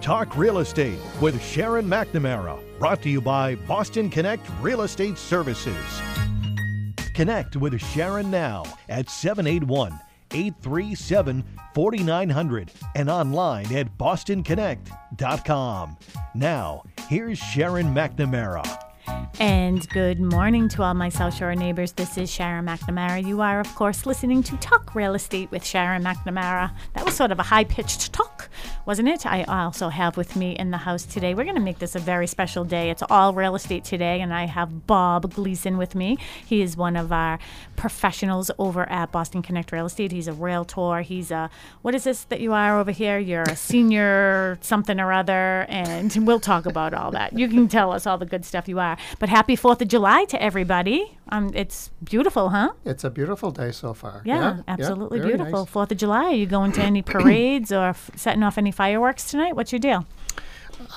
Talk Real Estate with Sharon McNamara. Brought to you by Boston Connect Real Estate Services. Connect with Sharon now at 781 837 4900 and online at bostonconnect.com. Now, here's Sharon McNamara. And good morning to all my South Shore neighbors. This is Sharon McNamara. You are, of course, listening to Talk Real Estate with Sharon McNamara. That was sort of a high pitched talk, wasn't it? I also have with me in the house today. We're going to make this a very special day. It's all real estate today, and I have Bob Gleason with me. He is one of our professionals over at Boston Connect Real Estate. He's a realtor. He's a, what is this that you are over here? You're a senior something or other, and we'll talk about all that. You can tell us all the good stuff you are. But happy 4th of July to everybody. Um, it's beautiful, huh? It's a beautiful day so far. Yeah, absolutely yeah, beautiful. nice. 4th of July. Are you going to any parades or f- setting off any fireworks tonight? What's your deal?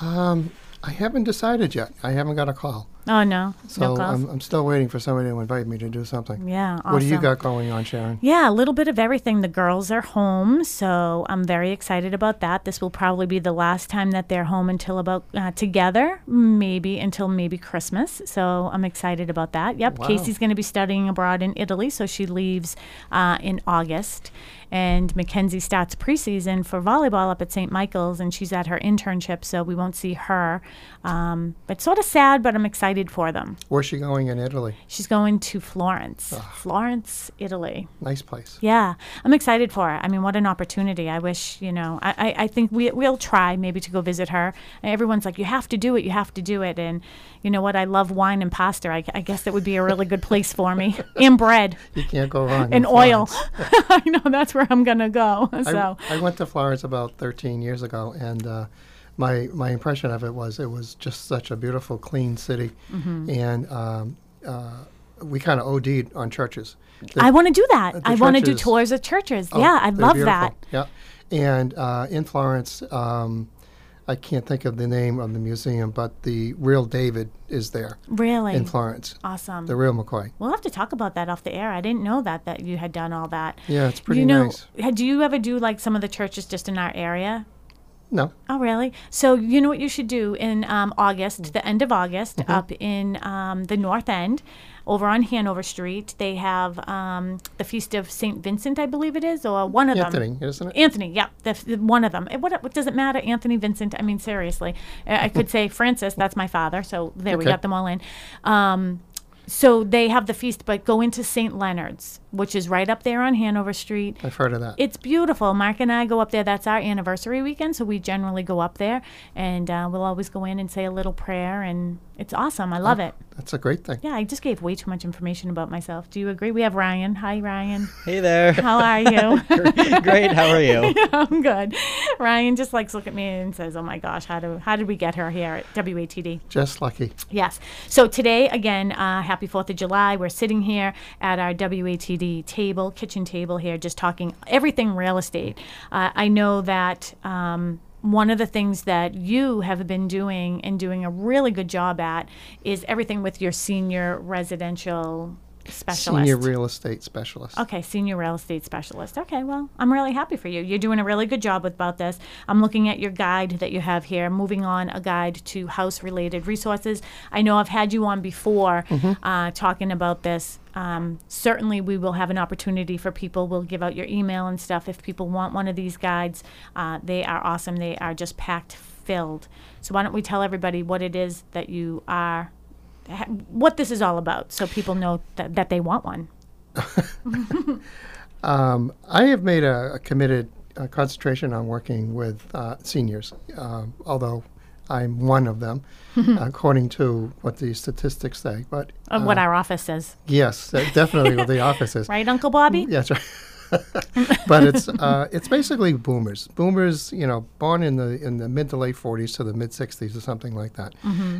Um, I haven't decided yet. I haven't got a call. Oh, no. So no? I'm, I'm still waiting for somebody to invite me to do something. yeah, awesome. What do you got going on, Sharon? Yeah, a little bit of everything. The girls are home, so I'm very excited about that. This will probably be the last time that they're home until about uh, together, maybe until maybe Christmas. So I'm excited about that. Yep, Wow. Casey's going to be studying abroad in Italy, so she leaves uh, in August. And Mackenzie starts preseason for volleyball up at St. Michael's, and she's at her internship, so we won't see her. Um, but sort of sad, but I'm excited for them. Where's she going in Italy? She's going to Florence, Florence, Italy. Nice place. Yeah, I'm excited for it. I mean, what an opportunity. I wish, you know, I, I, I think we, we'll try maybe to go visit her. And everyone's like, you have to do it, you have to do it. And you know what? I love wine and pasta. I, I guess that would be a really good place for me. and bread You can't go wrong. and oil. I know that's where I'm going to go. I, So, I went to Florence about 13 years ago, and uh, my my impression of it was it was just such a beautiful, clean city, Mm-hmm. and um, uh, we kind of OD'd on churches. The- I want to do that. I want to do tours of churches. Oh, yeah, I love beautiful. that. Yeah, and uh, in Florence, um, I can't think of the name of the museum, but the real David is there Really? in Florence. awesome. The real McCoy. We'll have to talk about that off the air. I didn't know that that you had done all that. Yeah, it's pretty you know, nice. Do you ever do like some of the churches just in our area? No, Oh, really? So you know what you should do in um, August, the end of August, Mm-hmm. up in um, the North End, over on Hanover Street. They have um, the Feast of Saint Vincent, I believe it is, or one of Anthony, them. Anthony, isn't it? Anthony, yeah, the, the- one of them. Eh, What, what does it matter? Anthony Vincent. I mean, seriously, Uh, I could say Francis. That's my father. So there we got them all in. Um, so they have the feast, but go into St. Leonard's, which is right up there on Hanover Street. I've heard of that. It's beautiful. Mark and I go up there. That's our anniversary weekend, so we generally go up there, and uh, we'll always go in and say a little prayer, and it's awesome. I love it. That's a great thing. Yeah, I just gave way too much information about myself. Do you agree? We have Ryan. Hi, Ryan. Hey there. How are you? Great. How are you? I'm good. Ryan just likes look at me and says, "Oh my gosh, how do how did we get her here at WATD?" Just lucky. Yes. So today, again, uh, happy 4th of July. We're sitting here at our WATD table, kitchen table here, just talking everything real estate. Uh, I know that. Um, one of the things that you have been doing and doing a really good job at is everything with your senior residential specialist. Senior real estate specialist. Okay, senior real estate specialist. Okay, well, I'm really happy for you. You're doing a really good job with about this. I'm looking at your guide that you have here, moving on a guide to house related resources. I know I've had you on before uh, talking about this. Um, certainly, we will have an opportunity for people. We'll give out your email and stuff if people want one of these guides. Uh, they are awesome, they are just packed filled. So, why don't we tell everybody what it is that you are what this is all about so people know that, that they want one. Um, I have made a, a committed uh, concentration on working with uh, seniors, um, although I'm one of them, according to what the statistics say. But Of what our office says. yes, definitely what the office is. Right, Uncle Bobby? Yeah, that's right. but it's uh, it's basically boomers. Boomers, you know, born in the in the mid to late 40s to the mid 60s or something like that.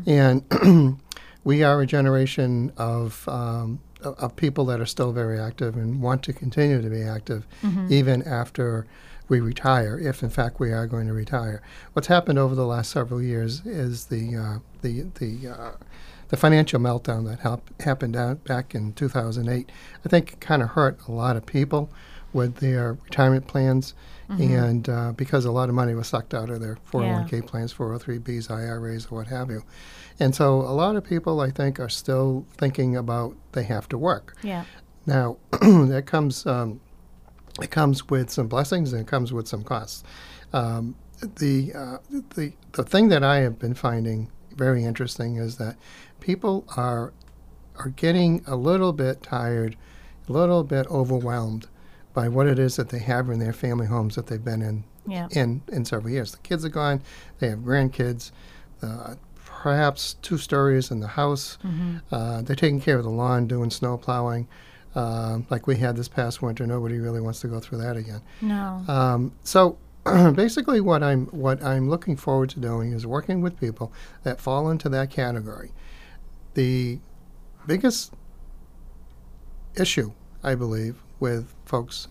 And we are a generation of um, of people that are still very active and want to continue to be active even after we retire, if in fact we are going to retire. What's happened over the last several years is the uh, the the uh, the financial meltdown that hap- happened out back in 2008, I think kind of hurt a lot of people. with their retirement plans, and uh, because a lot of money was sucked out of their 401k plans, 403bs, IRAs, or what have you. And so a lot of people, I think, are still thinking about they have to work. Yeah. Now, that comes um, it comes with some blessings and it comes with some costs. Um, the uh, the the thing that I have been finding very interesting is that people are are getting a little bit tired, a little bit overwhelmed by what it is that they have in their family homes that they've been in Yeah. in in several years. The kids are gone. They have grandkids. Uh, perhaps two stories in the house. Uh, they're taking care of the lawn, doing snow plowing, uh, like we had this past winter. Nobody really wants to go through that again. No. Um, so basically, what I'm what I'm looking forward to doing is working with people that fall into that category. The biggest issue, I believe, with folks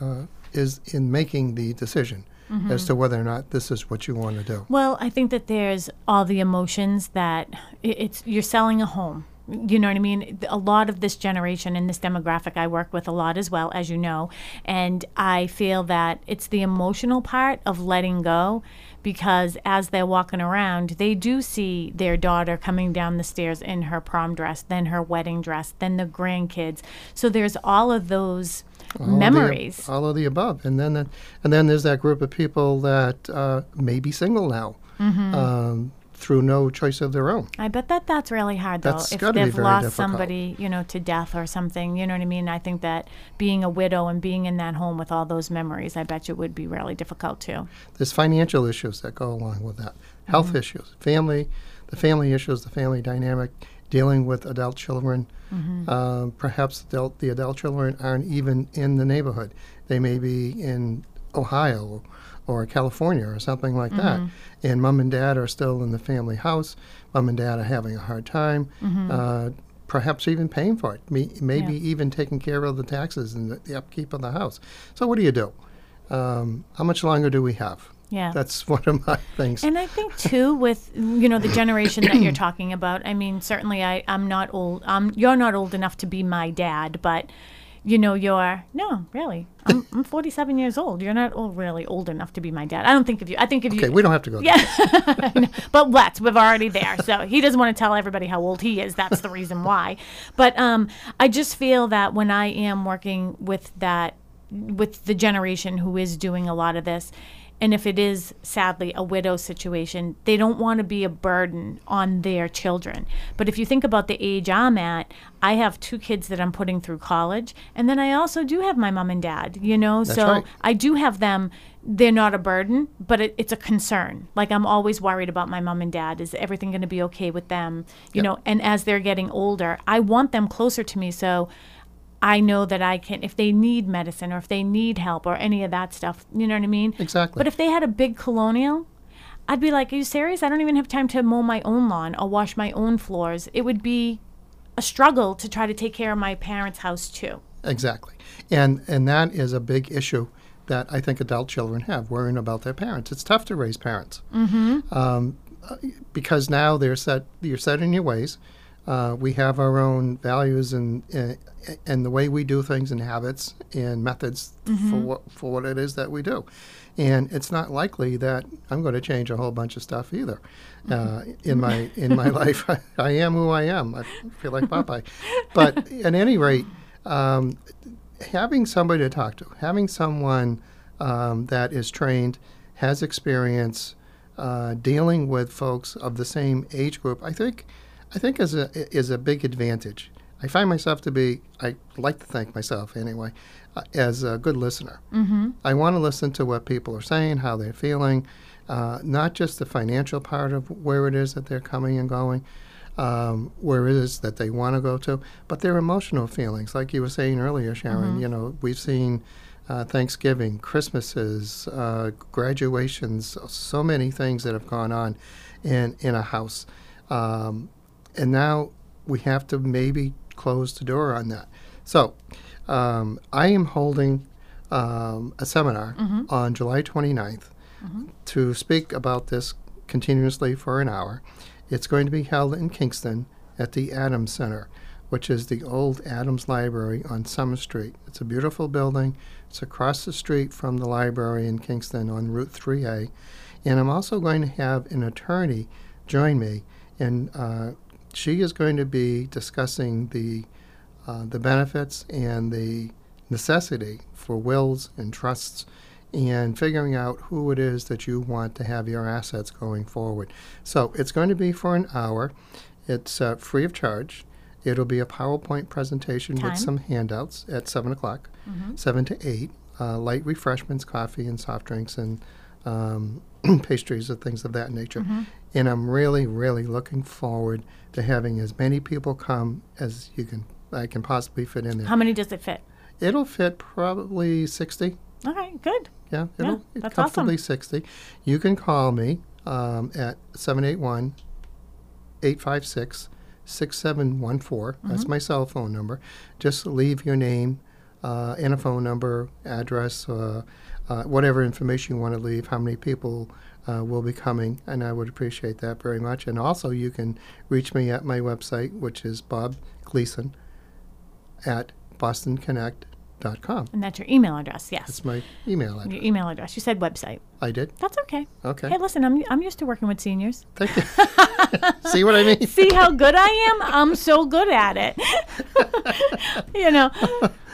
uh, is in making the decision Mm-hmm. as to whether or not this is what you want to do. Well, I think that there's all the emotions that it's you're selling a home. You know what I mean? A lot of this generation and this demographic I work with a lot as well, as you know. And I feel that it's the emotional part of letting go because as they're walking around, they do see their daughter coming down the stairs in her prom dress, then her wedding dress, then the grandkids. So there's all of those All of the- memories. all of the above, and then that, and then there's that group of people that uh, may be single now Mm-hmm. um, through no choice of their own. I bet that that's really hard though. That's if they've lost difficult. somebody, you know, to death or something, you know what I mean? I think that being a widow and being in that home with all those memories, I bet you would be really difficult too. There's financial issues that go along with that, health Mm-hmm. issues, family, the family issues, the family dynamic, dealing with adult children. Mm-hmm. Um, perhaps adult, the adult children aren't even in the neighborhood. They may be in Ohio or California or something like that. Mm-hmm. And mom and dad are still in the family house. Mom and dad are having a hard time. Uh, perhaps even paying for it. May, maybe Mm-hmm. Yeah. even taking care of the taxes and the, the upkeep of the house. So what do you do? Um, how much longer do we have? Yeah. That's one of my things. And I think too, with you know the generation that you're talking about. I mean, certainly I I'm not old. Um, you're not old enough to be my dad, but you know you're no really. I'm, I'm 47 years old. You're not old, really old enough to be my dad. I don't think of you. I think of you. okay, we don't have to go. there. Yeah. but let's. We're already there. So he doesn't want to tell everybody how old he is. That's the reason why. But um, I just feel that when I am working with that, with the generation who is doing a lot of this, and if it is sadly a widow situation, they don't want to be a burden on their children. But if you think about the age I'm at, I have two kids that I'm putting through college, and then I also do have my mom and dad, you know? so right. I do have them. They're not a burden, but it, it's a concern. Like I'm always worried about my mom and dad. Is everything going to be okay with them? You Yep. know, and as they're getting older, I want them closer to me so I know that I can, if they need medicine or if they need help or any of that stuff, you know what I mean? Exactly. But if they had a big colonial, I'd be like, Are you serious? I don't even have time to mow my own lawn or wash my own floors. It would be a struggle to try to take care of my parents' house too. Exactly. And and that is a big issue that I think adult children have, worrying about their parents. It's tough to raise parents. Mm-hmm. Um, uh, because now they're set, you're set in your ways. Uh, we have our own values and, and the way we do things and habits and methods for, what, for what it is that we do. And it's not likely that I'm going to change a whole bunch of stuff either. Uh, in my in my life, I, am who I am. I feel like Popeye. But at any rate, um, having somebody to talk to, having someone um, that is trained, has experience, uh, dealing with folks of the same age group, I think, I think is a is a big advantage. I find myself to be, I like to think myself anyway, uh, as a good listener. Mm-hmm. I want to listen to what people are saying, how they're feeling, uh, not just the financial part of where it is that they're coming and going, um, where it is that they want to go to, but their emotional feelings. Like you were saying earlier, Sharon, you know, we've seen uh, Thanksgiving, Christmases, uh, graduations, so many things that have gone on in, in a house. Um, and now we have to maybe close the door on that. So um, I am holding um, a seminar on July 29th to speak about this continuously for an hour. It's going to be held in Kingston at the Adams Center which is the old Adams Library on Summer Street. It's a beautiful building. It's across the street from the library in Kingston on Route 3A. And I'm also going to have an attorney join me, and uh, she is going to be discussing the uh, the benefits and the necessity for wills and trusts and figuring out who it is that you want to have your assets going forward. So it's going to be for an hour. It's uh, free of charge. It'll be a PowerPoint presentation Time? with some handouts at 7 o'clock, 7 to 8. Uh, light refreshments, coffee and soft drinks, and um, pastries and things of that nature. And I'm really, really looking forward to having as many people come as you can I can possibly fit in there. How many does it fit? It'll fit probably 60. Okay, good. Yeah, it'll Yeah, that's comfortably 60. You can call me um, at 781 856 6714. Mm-hmm. That's my cell phone number. Just leave your name uh, and a phone number, address, uh, uh, whatever information you want to leave, how many people uh, will be coming, and I would appreciate that very much. And also, you can reach me at my website, which is Bob Gleason at bostonconnect.com. And that's your email address. Yes. That's my email address. Your email address. You said website. I did. That's okay. Okay. Hey, listen, I'm I'm used to working with seniors. Thank you. See what I mean? See how good I am? I'm so good at it. you know,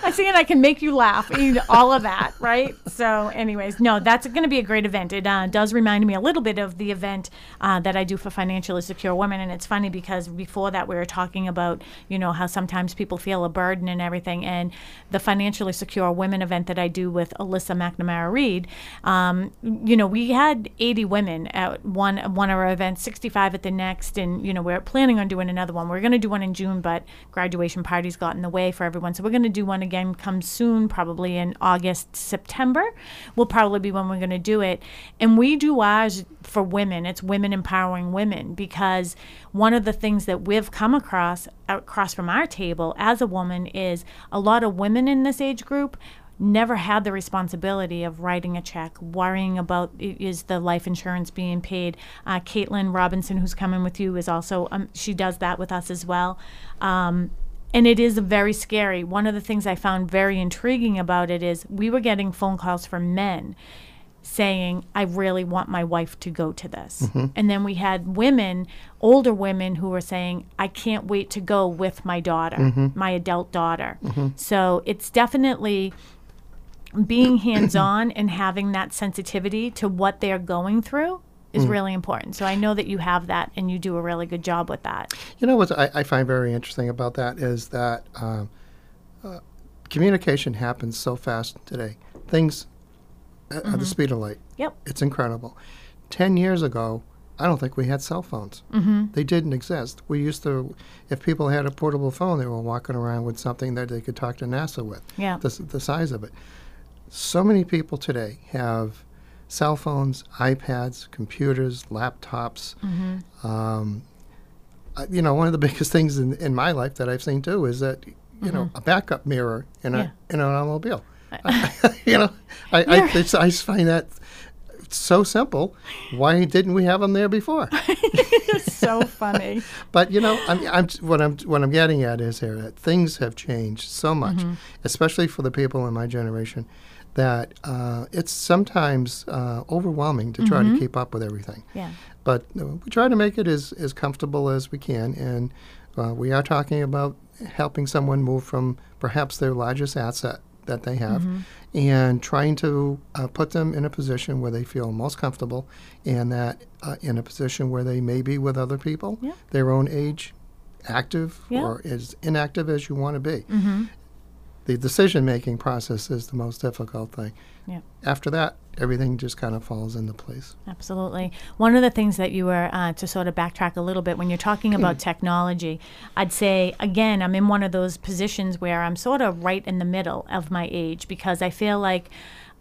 I see, and I can make you laugh. you know, All of that, right? So, anyways, no, that's going to be a great event. It uh, does remind me a little bit of the event uh, that I do for financially secure women, and it's funny because before that we were talking about, you know, how sometimes people feel a burden and everything, and the financially secure women event that I do with Alyssa McNamara Reed. Um, you know, we had 80 women at one one of our events, 65 at the next, and you know, we're planning on doing another one. We're going to do one in June, but graduation parties got in the way for everyone, so we're going to do one again come soon, probably in August, September. Will probably be when we're going to do it, and we do ours for women. It's women empowering women because one of the things that we've come across across from our table as a woman is a lot of women in this age group never had the responsibility of writing a check, worrying about i- is the life insurance being paid. Uh, Caitlin Robinson, who's coming with you, is also um, she does that with us as well. Um, and it is very scary. One of the things I found very intriguing about it is we were getting phone calls from men saying, I really want my wife to go to this. And then we had women, older women, who were saying, I can't wait to go with my daughter, my adult daughter. So it's definitely being hands on and having that sensitivity to what they're going through is really important. So I know that you have that and you do a really good job with that. You know what I, I find very interesting about that is that um, uh, communication happens so fast today. Things at, at the speed of light. Yep. It's incredible. Ten years ago, I don't think we had cell phones. Mm-hmm. They didn't exist. We used to, if people had a portable phone, they were walking around with something that they could talk to NASA with. Yeah. The, the size of it. So many people today have cell phones, iPads, computers, laptops. Mm-hmm. Um, you know, one of the biggest things in, in my life that I've seen too is that, you know, a backup mirror in, Mm-hmm. Yeah. a, in an automobile. you know, I, I, it's, I just find that so simple. Why didn't we have them there before? so funny. But you know, I'm, I'm what I'm what I'm getting at is here that things have changed so much, Mm-hmm. especially for the people in my generation, that uh, it's sometimes uh, overwhelming to try to keep up with everything. Yeah. But uh, we try to make it as, as comfortable as we can, and uh, we are talking about helping someone move from perhaps their largest asset that they have, and trying to uh, put them in a position where they feel most comfortable, and that uh, in a position where they may be with other people, Yeah. their own age, active Yeah. or as inactive as you want to be. Mm-hmm. The decision making process is the most difficult thing. Yeah. After that, everything just kind of falls into place. Absolutely. One of the things that you were, uh, to sort of backtrack a little bit, when you're talking about technology, I'd say, again, I'm in one of those positions where I'm sort of right in the middle of my age because I feel like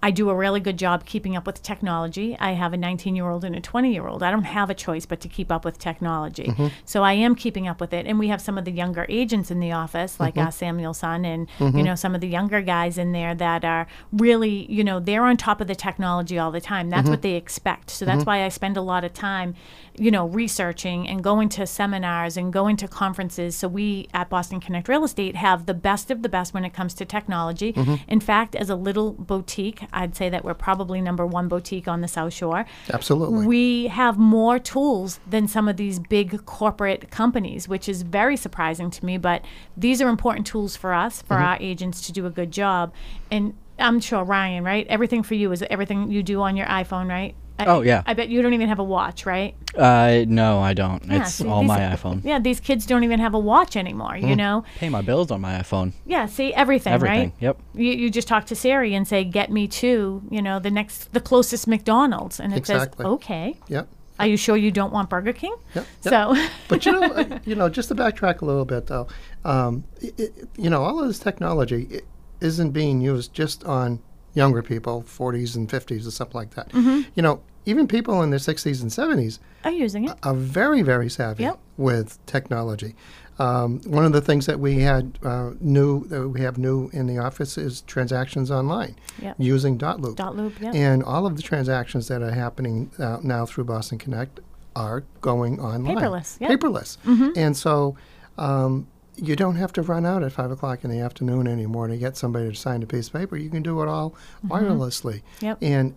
I do a really good job keeping up with technology. I have a 19 year old and a 20 year old. I don't have a choice but to keep up with technology. Mm-hmm. So I am keeping up with it. And we have some of the younger agents in the office, like Mm-hmm. uh, Samuel Son, and you know some of the younger guys in there that are really, you know, they're on top of the technology all the time. That's Mm-hmm. what they expect. So that's why I spend a lot of time, you know, researching and going to seminars and going to conferences. So we at Boston Connect Real Estate have the best of the best when it comes to technology. Mm-hmm. In fact, as a little boutique, I'd say that we're probably number one boutique on the South Shore. Absolutely. We have more tools than some of these big corporate companies, which is very surprising to me. But these are important tools for us, for mm-hmm. our agents to do a good job. And I'm sure Ryan, right? Everything for you is everything you do on your iPhone, right? I- Oh, yeah. I bet you don't even have a watch, right? Uh, no, I don't. Yeah, it's see, all these- my iPhone. Yeah, these kids don't even have a watch anymore, you know? Pay my bills on my iPhone. Yeah, see everything, Everything. right? Yep. You, you just talk to Siri and say, "Get me to you know the next the closest McDonald's," and it Exactly. says, "Okay." Yep. Are you sure you don't want Burger King? Yep, So, But you know, uh, you know, just to backtrack a little bit though, um, i i you know, all of this technology i- isn't being used just on younger people, 40s and 50s or something like that. Mm-hmm. You know, even people in their 60s and 70s are using it? are very, very savvy Yep. with technology. Um, one of the things that we had uh, new, that we have new in the office is transactions online Yep. using Dot Loop. Dot loop, yeah. And all of the transactions that are happening uh, now through Boston Connect are going online. Paperless, yeah. Mm-hmm. Paperless. And so um, you don't have to run out at 5 o'clock in the afternoon anymore to get somebody to sign a piece of paper. You can do it all wirelessly. Mm-hmm. Yep. And,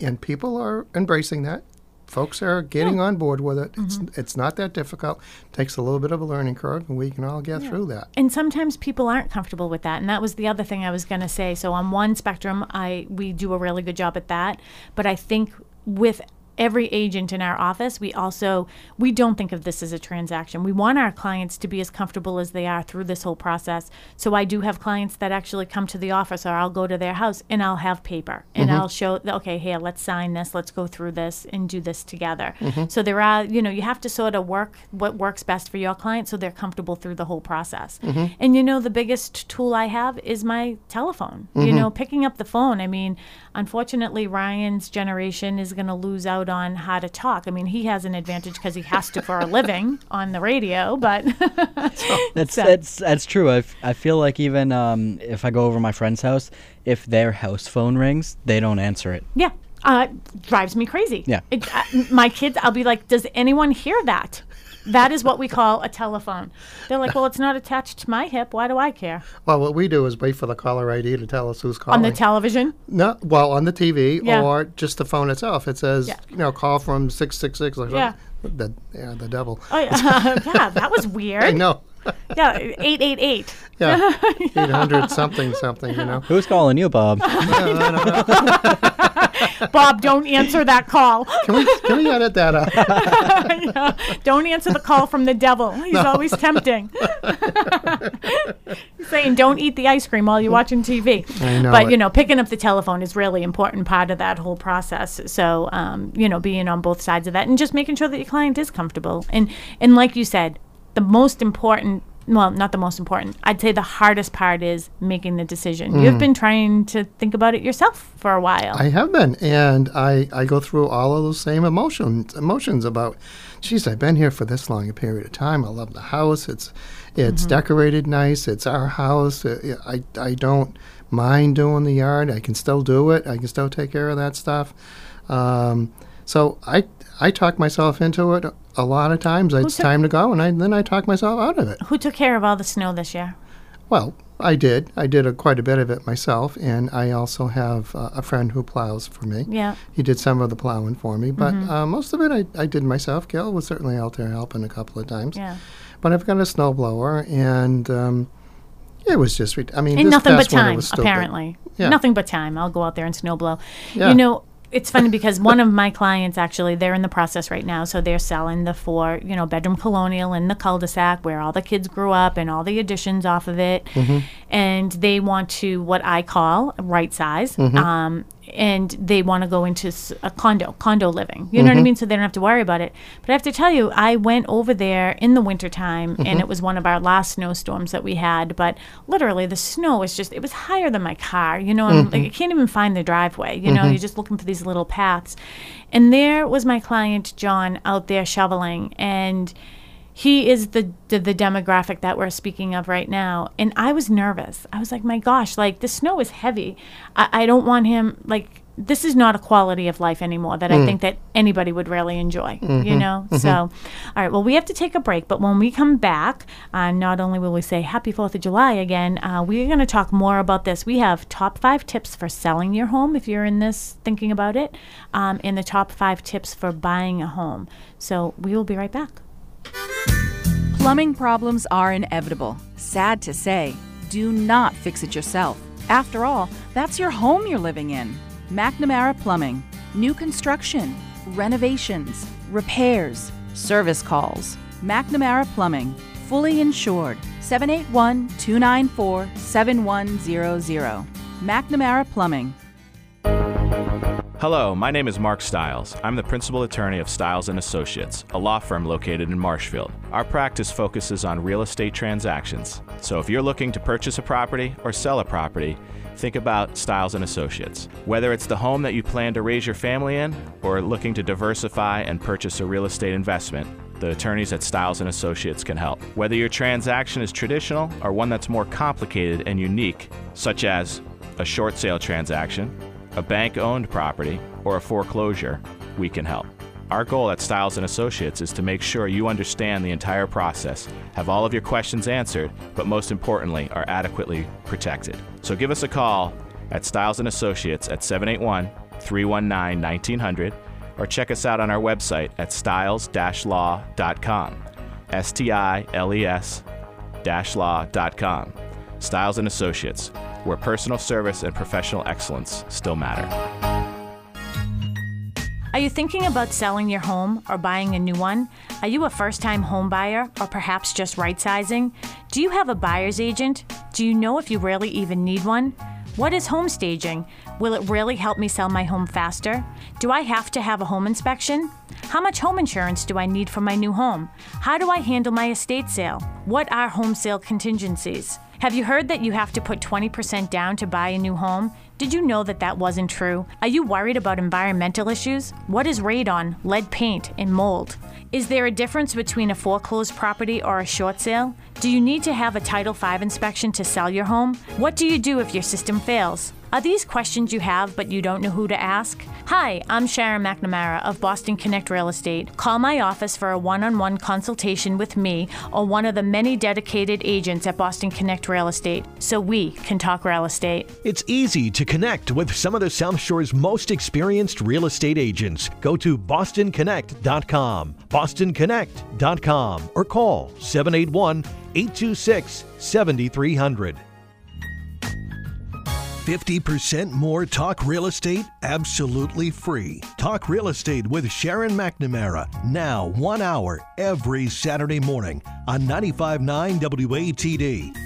and people are embracing that. Folks are getting on board with it. Mm-hmm. It's, it's not that difficult. takes a little bit of a learning curve, and we can all get through that. and sometimes people aren't comfortable with that and that was the other thing i was going to say so on one spectrum i we do a really good job at that but i think with every agent in our office we also we don't think of this as a transaction. We want our clients to be as comfortable as they are through this whole process. So i do have clients that actually come to the office or i'll go to their house and i'll have paper and mm-hmm. i'll show okay here let's sign this let's go through this and do this together. Mm-hmm. So there are you know you have to sort of work what works best for your client so they're comfortable through the whole process. Mm-hmm. And you know the biggest tool i have is my telephone you know picking up the phone. I mean unfortunately ryan's generation is going to lose out on how to talk i mean he has an advantage because he has to for a living on the radio but That's So- that's that's true. I, f- I feel like even um, if I go over my friend's house, if their house phone rings, they don't answer it. Yeah, uh, drives me crazy. Yeah. It, uh, my kids, I'll be like, does anyone hear that? That is what we call a telephone. They're like, well, it's not attached to my hip. Why do I care? Well, what we do is wait for the caller ID to tell us who's calling. On the television? No, well, on the TV Yeah. or just the phone itself. It says, Yeah. you know, call from 666 or something. Yeah. The, yeah, the devil. Oh, yeah, yeah that was weird. I know. Yeah, 888. Yeah. 800 something something, you know. Who's calling you, Bob? Bob, don't answer that call. Can we, can we edit that out? Yeah, Don't answer the call from the devil. He's always tempting. He's saying, don't eat the ice cream while you're watching TV. I know But, you know, picking up the telephone is really important part of that whole process. So, um, you know, being on both sides of that and just making sure that your client is comfortable. And, and like you said, the most important well, not the most important. I'd say the hardest part is making the decision. You've been trying to think about it yourself for a while. I have been, and I, I go through all of those same emotions emotions about, geez, I've been here for this long a period of time. I love the house. It's it's decorated nice. It's our house. Uh, I I don't mind doing the yard. I can still do it. I can still take care of that stuff. Um, so I I talk myself into it a lot of times. It's took- time to go, and I, then I talk myself out of it. Who took care of all the snow this year? Well, I did. I did a, quite a bit of it myself, and I also have uh, a friend who plows for me. Yeah. He did some of the plowing for me, but Mm-hmm. uh, most of it I, I did myself. Gail was certainly out there helping a couple of times. Yeah. But I've got a snowblower, and um, it was just. Re- I mean, and nothing but time apparently Yeah. nothing but time i'll go out there and snowblow Yeah. you know it's funny because one of my clients actually they're in the process right now. So they're selling the four you know bedroom colonial in the cul-de-sac where all the kids grew up and all the additions off of it. Mm-hmm. and they want to what i call right size. Um, and they want to go into a condo, condo living. You know what I mm-hmm. mean? So they don't have to worry about it. But I have to tell you, I went over there in the wintertime, and mm-hmm. it was one of our last snowstorms that we had. But literally, the snow was just, it was higher than my car. You know, I'm, like, mm-hmm. I can't even find the driveway. You know, you're just looking for these little paths. And there was my client, John, out there shoveling. And he is the, the the demographic that we're speaking of right now. And i was nervous. I was like my gosh like the snow is heavy. I, I don't want him like this is not a quality of life anymore that i think that anybody would really enjoy you know? So all right well we have to take a break. But when we come back uh, not only will we say happy fourth of july again uh, we're going to talk more about this. We have top five tips for selling your home if you're in this thinking about it um, and the top five tips for buying a home. So we will be right back Plumbing problems are inevitable. Sad to say, do not fix it yourself. After all, that's your home you're living in. McNamara Plumbing. New construction, renovations, repairs, service calls. McNamara Plumbing. Fully insured. 781 294 7100. McNamara Plumbing. Hello, my name is Mark Stiles. I'm the principal attorney of Stiles and Associates, a law firm located in Marshfield. Our practice focuses on real estate transactions. So if you're looking to purchase a property or sell a property, think about Stiles and Associates. Whether it's the home that you plan to raise your family in or looking to diversify and purchase a real estate investment, the attorneys at Stiles and Associates can help. Whether your transaction is traditional or one that's more complicated and unique, such as a short sale transaction, a bank owned property, or a foreclosure, we can help. Our goal at Stiles and Associates is to make sure you understand the entire process, have all of your questions answered, but most importantly, are adequately protected. So give us a call at Stiles and Associates at 781-319-1900 or check us out on our website at stiles-law.com. S T I L E S law.com. Stiles and Associates, where personal service and professional excellence still matter. Are you thinking about selling your home or buying a new one? Are you a first time home buyer or perhaps just right sizing? Do you have a buyer's agent? Do you know if you really even need one? What is home staging? Will it really help me sell my home faster? Do I have to have a home inspection? How much home insurance do I need for my new home? How do I handle my estate sale? What are home sale contingencies? Have you heard that you have to put 20% down to buy a new home? Did you know that that wasn't true? Are you worried about environmental issues? What is radon, lead paint, and mold? Is there a difference between a foreclosed property or a short sale? Do you need to have a Title V inspection to sell your home? What do you do if your system fails? Are these questions you have but you don't know who to ask? Hi, I'm Sharon McNamara of Boston Connect Real Estate. Call my office for a one on one consultation with me or one of the many dedicated agents at Boston Connect Real Estate so we can talk real estate. It's easy to connect with some of the South Shore's most experienced real estate agents. Go to bostonconnect.com, bostonconnect.com, or call 781 826 7300. 50% more talk real estate absolutely free. Talk real estate with Sharon McNamara. Now, one hour every Saturday morning on 95.9 WATD.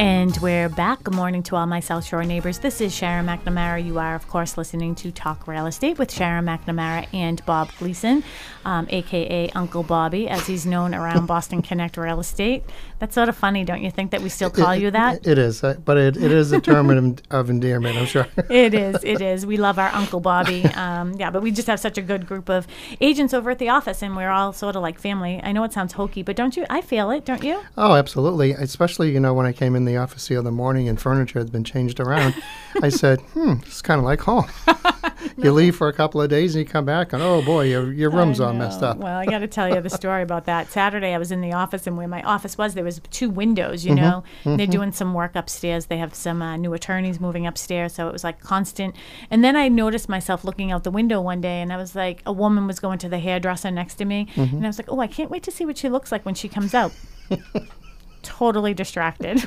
And we're back. Good morning to all my South Shore neighbors. This is Sharon McNamara. You are, of course, listening to Talk Real Estate with Sharon McNamara and Bob Gleason, um, aka Uncle Bobby, as he's known around Boston Connect Real Estate. That's sort of funny, don't you think, that we still call It- you that? It is, uh, but it, it is a term of, of endearment, I'm sure. it is. It is. We love our Uncle Bobby. Um, yeah, but we just have such a good group of agents over at the office, and we're all sort of like family. I know it sounds hokey, but don't you? I feel it, don't you? Oh, absolutely. Especially, you know, when I came in the office the other morning and furniture had been changed around, I said, hmm, it's kind of like home. you leave for a couple of days and you come back and, oh boy, your, your room's all messed up. Well, I got to tell you the story about that. Saturday, I was in the office, and where my office was, there was two windows. Mm-hmm. You know, And they're doing some work upstairs. They have some uh, new attorneys moving upstairs, so it was like constant. And then I noticed myself looking out the window one day, and I was like, a woman was going to the hairdresser next to me, Mm-hmm. and I was like, oh, I can't wait to see what she looks like when she comes out. totally distracted.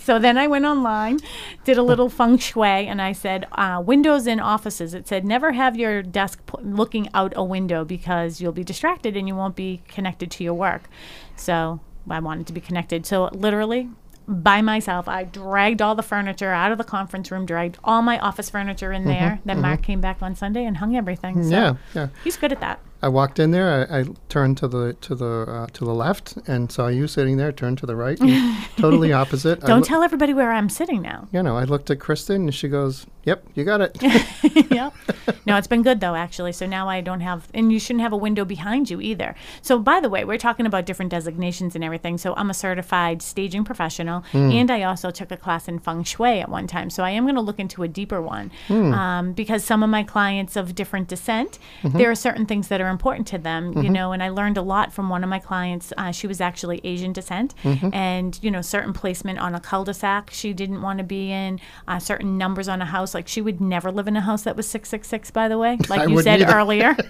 so then I went online, did a little feng shui, and I said, uh, windows in offices. It said, never have your desk looking out a window because you'll be distracted and you won't be connected to your work. So I wanted to be connected. So literally, by myself. I dragged all the furniture out of the conference room, dragged all my office furniture in there. Then Mark came back on Sunday and hung everything. So Mm-hmm, Yeah, yeah. he's good at that. I walked in there. I, I turned to the to the uh, to the left and saw you sitting there. Turned to the right, totally opposite. Don't loo- tell everybody where I'm sitting now. You know, I looked at Kristen and she goes, "Yep, you got it." yep. No, it's been good though, actually. So now I don't have, and you shouldn't have a window behind you either. So, by the way, we're talking about different designations and everything. So, I'm a certified staging professional, and I also took a class in feng shui at one time. So, I am going to look into a deeper one um, because some of my clients of different descent, there are certain things that are important to them, you know. And I learned a lot from one of my clients. Uh, she was actually Asian descent, and you know, certain placement on a cul-de-sac she didn't want to be in, uh, certain numbers on a house. Like she would never live in a house that was six six six. By the way, like I you said either. earlier.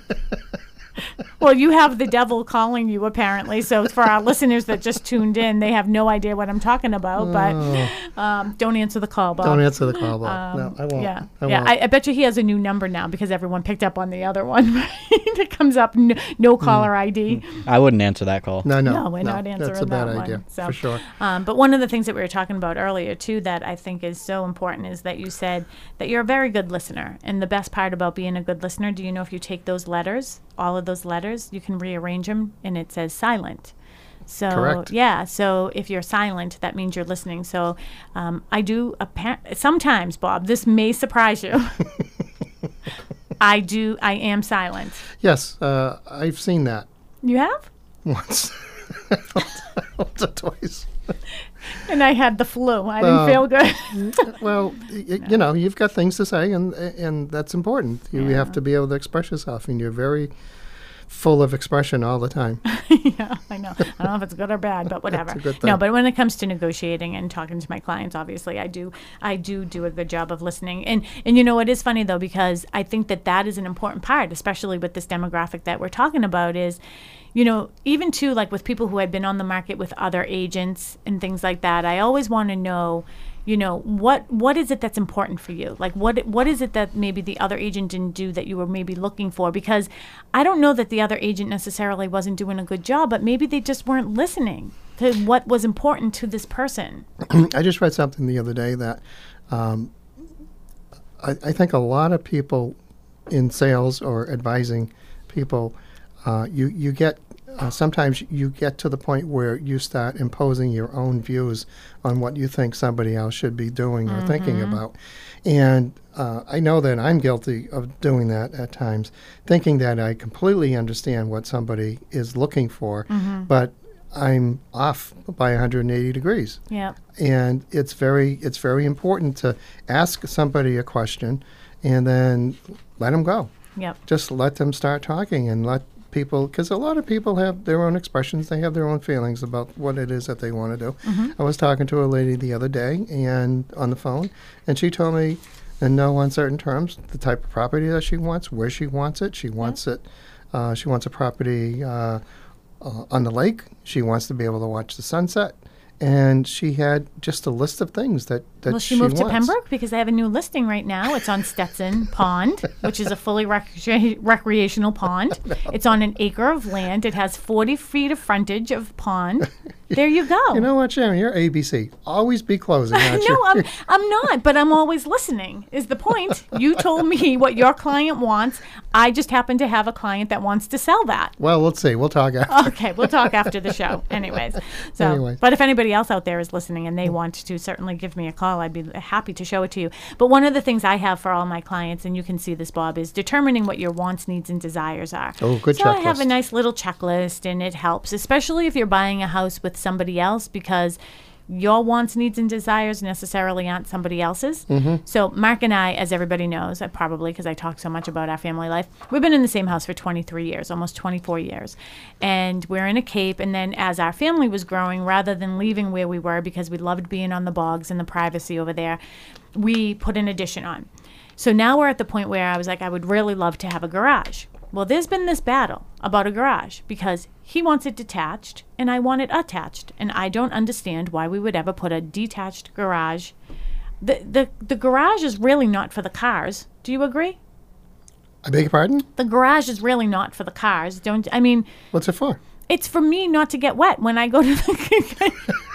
well, you have the devil calling you apparently. So for our listeners that just tuned in, they have no idea what I'm talking about. But um, don't answer the call, Bob. Don't answer the call, Bob. no, I won't. Um, Yeah, I yeah. won't. I, I bet you he has a new number now because everyone picked up on the other one. Right? it comes up no, no caller ID. I wouldn't answer that call. no, no, No, we're not answering that. That's a bad that idea one. So, for sure. Um, but one of the things that we were talking about earlier too, that I think is so important, is that you said that you're a very good listener. And the best part about being a good listener, do you know if you take those letters, all of those letters, you can rearrange them, and it says silent. So Correct. yeah, so if you're silent, that means you're listening. So um, I do appa- sometimes, Bob. This may surprise you. I do. I am silent. Yes, uh, I've seen that You have? once, once or twice. And I had the flu. I didn't feel good. Well, y- y- you know, you've got things to say, and and that's important. You have to be able to express yourself, and you're very full of expression all the time. yeah, I know. I don't know if it's good or bad, but whatever. No, but when it comes to negotiating and talking to my clients, obviously, I do, I do do a good job of listening. And and you know, it is funny though because I think that that is an important part, especially with this demographic that we're talking about. Is you know, even too, like with people who had been on the market with other agents and things like that, I always want to know, you know, what what is it that's important for you? Like what what is it that maybe the other agent didn't do that you were maybe looking for? Because I don't know that the other agent necessarily wasn't doing a good job, but maybe they just weren't listening to what was important to this person. I just read something the other day that um, I, I think a lot of people in sales or advising people, uh, you you get uh, sometimes you get to the point where you start imposing your own views on what you think somebody else should be doing or thinking about, and uh, I know that I'm guilty of doing that at times, thinking that I completely understand what somebody is looking for, but I'm off by 180 degrees. Yeah. and it's very it's very important to ask somebody a question and then let them go. Yep. just let them start talking and let people because a lot of people have their own expressions they have their own feelings about what it is that they want to do i was talking to a lady the other day and on the phone and she told me in no uncertain terms the type of property that she wants where she wants it. She wants it uh, she wants a property uh, uh, on the lake. She wants to be able to watch the sunset, and she had just a list of things that that Well, she, moved to. Pembroke because they have a new listing right now. It's on Stetson Pond, which is a fully recre- recreational pond. It's on an acre of land. It has 40 feet of frontage of pond. There you go. You know what, Sharon? You're ABC. Always be closing, no, you? I'm, I'm not, but I'm always listening, is the point. You told me what your client wants. I just happen to have a client that wants to sell that. well, let's see. We'll talk after. Okay, we'll talk after the show. Anyways, so Anyway. but if anybody else out there is listening and they want to certainly give me a call, I'd be happy to show it to you. But one of the things I have for all my clients, and you can see this, Bob, is determining what your wants, needs, and desires are. Oh, good so I have a nice little checklist, and it helps, especially if you're buying a house with somebody else, because your wants, needs, and desires necessarily aren't somebody else's. Mm-hmm. So Mark and I, as everybody knows, uh, probably because I talk so much about our family life, we've been in the same house for 23 years, almost 24 years, and we're in a Cape. And then as our family was growing, rather than leaving where we were because we loved being on the bogs and the privacy over there, we put an addition on. So now we're at the point where I was like, I would really love to have a garage. Well, there's been this battle about a garage because he wants it detached and I want it attached. And I don't understand why we would ever put a detached garage. The, the, the garage is really not for the cars. Do you agree? I beg your pardon? The garage is really not for the cars. Don't I mean What's it for? it's for me not to get wet when I go to the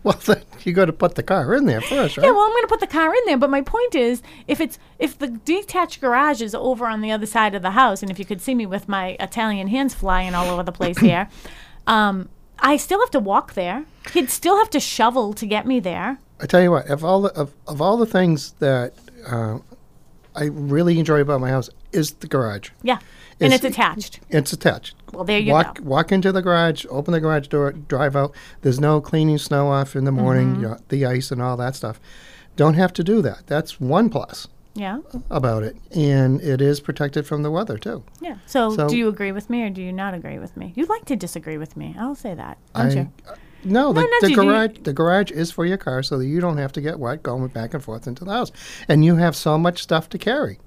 Well, then you got to put the car in there first, right? Yeah, well, I'm going to put the car in there, but my point is, if it's if the detached garage is over on the other side of the house, and if you could see me with my Italian hands flying all over the place here, um, I still have to walk there. He'd still have to shovel to get me there. I tell you what, of all the of, of all the things that uh, I really enjoy about my house is the garage. Yeah, and it's attached. It's attached. Well, there you walk go. walk into the garage, open the garage door, drive out. There's no cleaning snow off in the morning, Mm-hmm. you know, the ice and all that stuff. Don't have to do that. That's one plus Yeah, about it, and it is protected from the weather too. yeah. So, So- do you agree with me or do you not agree with me? You like to disagree with me. I'll say that, don't I- you? No, the, no, the you garage the garage is for your car, so that you don't have to get wet going back and forth into the house, and you have so much stuff to carry.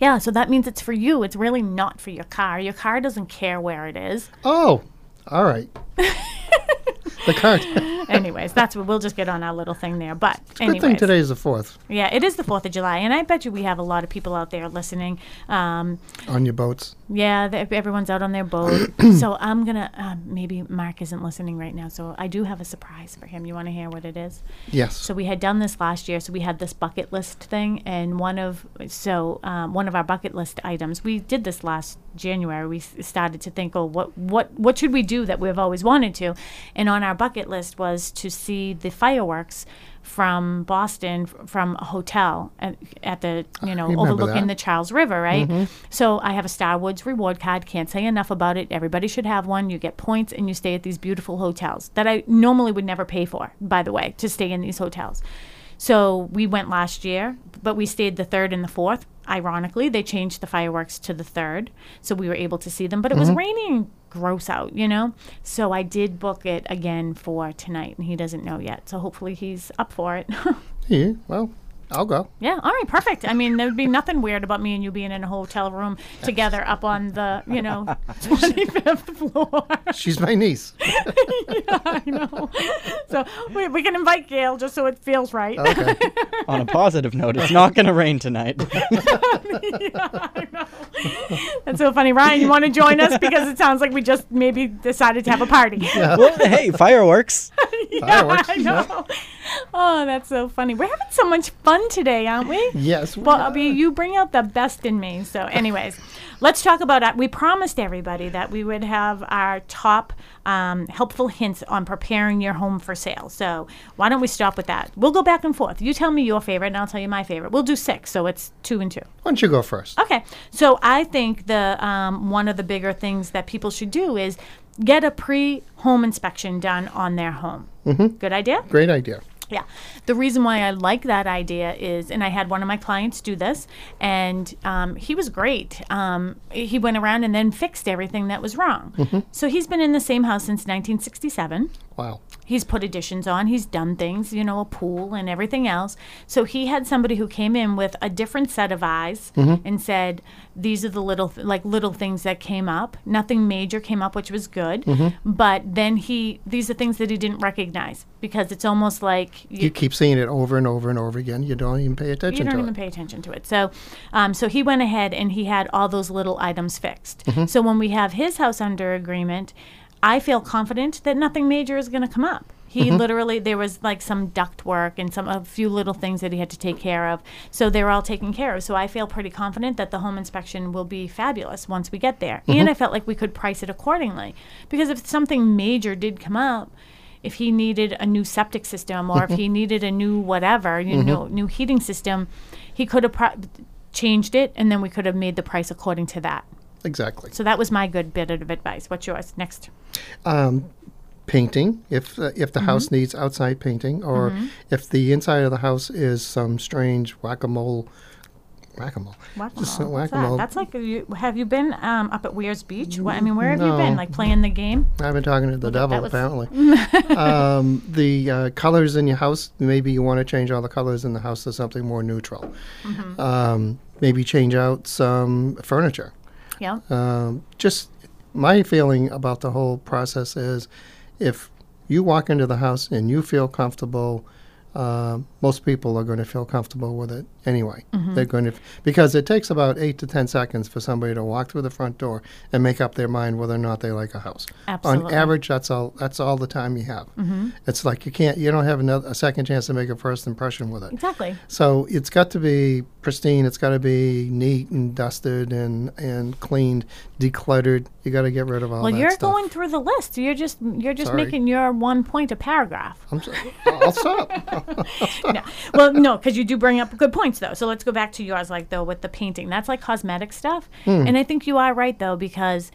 Yeah, so that means it's for you. It's really not for your car. Your car doesn't care where it is. Oh, all right. the car. anyways, that's what we'll just get on our little thing there. But Good thing today is the fourth yeah, it is the Fourth of July, and I bet you we have a lot of people out there listening. Um, on your boats. yeah, the, everyone's out on their boat. so I'm gonna um, maybe Mark isn't listening right now, so I do have a surprise for him. You want to hear what it is? Yes. So we had done this last year. So we had this bucket list thing, and one of so um, one of our bucket list items. We did this last January. We s- started to think, oh, what what what should we do that we've always wanted to? And on our bucket list was to see the fireworks from Boston f- from a hotel at, at the you ah, know remember overlooking that. the Charles River, right? Mm-hmm. So I have a Starwoods reward card. Can't say enough about it. Everybody should have one. You get points and you stay at these beautiful hotels that I normally would never pay for, by the way, to stay in these hotels. So we went last year, but we stayed the third and the fourth. Ironically, they changed the fireworks to the third, so we were able to see them. But it was mm-hmm. raining gross out, you know? So I did book it again for tonight, and he doesn't know yet. So hopefully he's up for it. Yeah, well, I'll go. Yeah, all right, perfect. I mean, there would be nothing weird about me and you being in a hotel room together up on the, you know, 25th floor. She's my niece. I know. So we, we can invite Gail just so it feels right. Okay. On a positive note, it's not going to rain tonight. yeah, That's so funny. Ryan, you want to join us? Because it sounds like we just maybe decided to have a party. well, hey, fireworks. Fireworks. I know. Oh, that's so funny. We're having so much fun today, aren't we? Yes. we Well, are. You bring out the best in me. So, anyways, let's talk about it. We promised everybody that we would have our top um, helpful hints on preparing your home for sale. So, why don't we stop with that? We'll go back and forth. You tell me your favorite, and I'll tell you my favorite. We'll do six, so it's two and two. Why don't you go first? Okay, so I think the um, one of the bigger things that people should do is get a pre-home inspection done on their home. Mm-hmm. Good idea. Great idea. Yeah. The reason why I like that idea is, and I had one of my clients do this, and um, he was great. Um, he went around and then fixed everything that was wrong. So he's been in the same house since 1967. Wow. He's put additions on. He's done things, you know, a pool and everything else. So he had somebody who came in with a different set of eyes and said, "These are the little, th- like little things that came up. Nothing major came up, which was good. But then he, these are things that he didn't recognize because it's almost like You keep seeing it over and over and over again. You don't even pay attention you don't to even it. pay attention to it. So, um, so he went ahead and he had all those little items fixed. Mm-hmm. So when we have his house under agreement, I feel confident that nothing major is going to come up. He Mm-hmm. literally there was like some duct work and some a few little things that he had to take care of. So they were all taken care of. So I feel pretty confident that the home inspection will be fabulous once we get there. Mm-hmm. And I felt like we could price it accordingly because if something major did come up, if he needed a new septic system or if he needed a new whatever, you know, new heating system, he could have pro- changed it and then we could have made the price according to that. Exactly. So that was my good bit of advice. What's yours? Next. Um, painting, if uh, if the Mm-hmm. house needs outside painting, or if the inside of the house is some strange whack-a-mole, whack-a-mole, Whack-a-mole. What's that? whack-a-mole. That's like, you, have you been um, up at Weirs Beach? What, I mean, where have you been? Like playing the game? I've been talking to the devil apparently. um, the uh, colors in your house, maybe you want to change all the colors in the house to something more neutral. Mm-hmm. Um, maybe change out some furniture. Yeah. Um, just my feeling about the whole process is if you walk into the house and you feel comfortable uh, most people are going to feel comfortable with it anyway. Mm-hmm. They're going to because it takes about eight to ten seconds for somebody to walk through the front door and make up their mind whether or not they like a house. Absolutely. On average, that's all. That's all the time you have. Mm-hmm. It's like you can't. You don't have another a second chance to make a first impression with it. Exactly. So it's got to be pristine. It's got to be neat and dusted and and cleaned, decluttered. You got to get rid of all that stuff. Well, that you're stuff. going through the list. You're just you're just Sorry. making your one point a paragraph. I'm so, I'll stop. no. Well, no, because you do bring up good points though. So let's go back to yours, like though with the painting. That's like cosmetic stuff, Hmm. and I think you are right though because.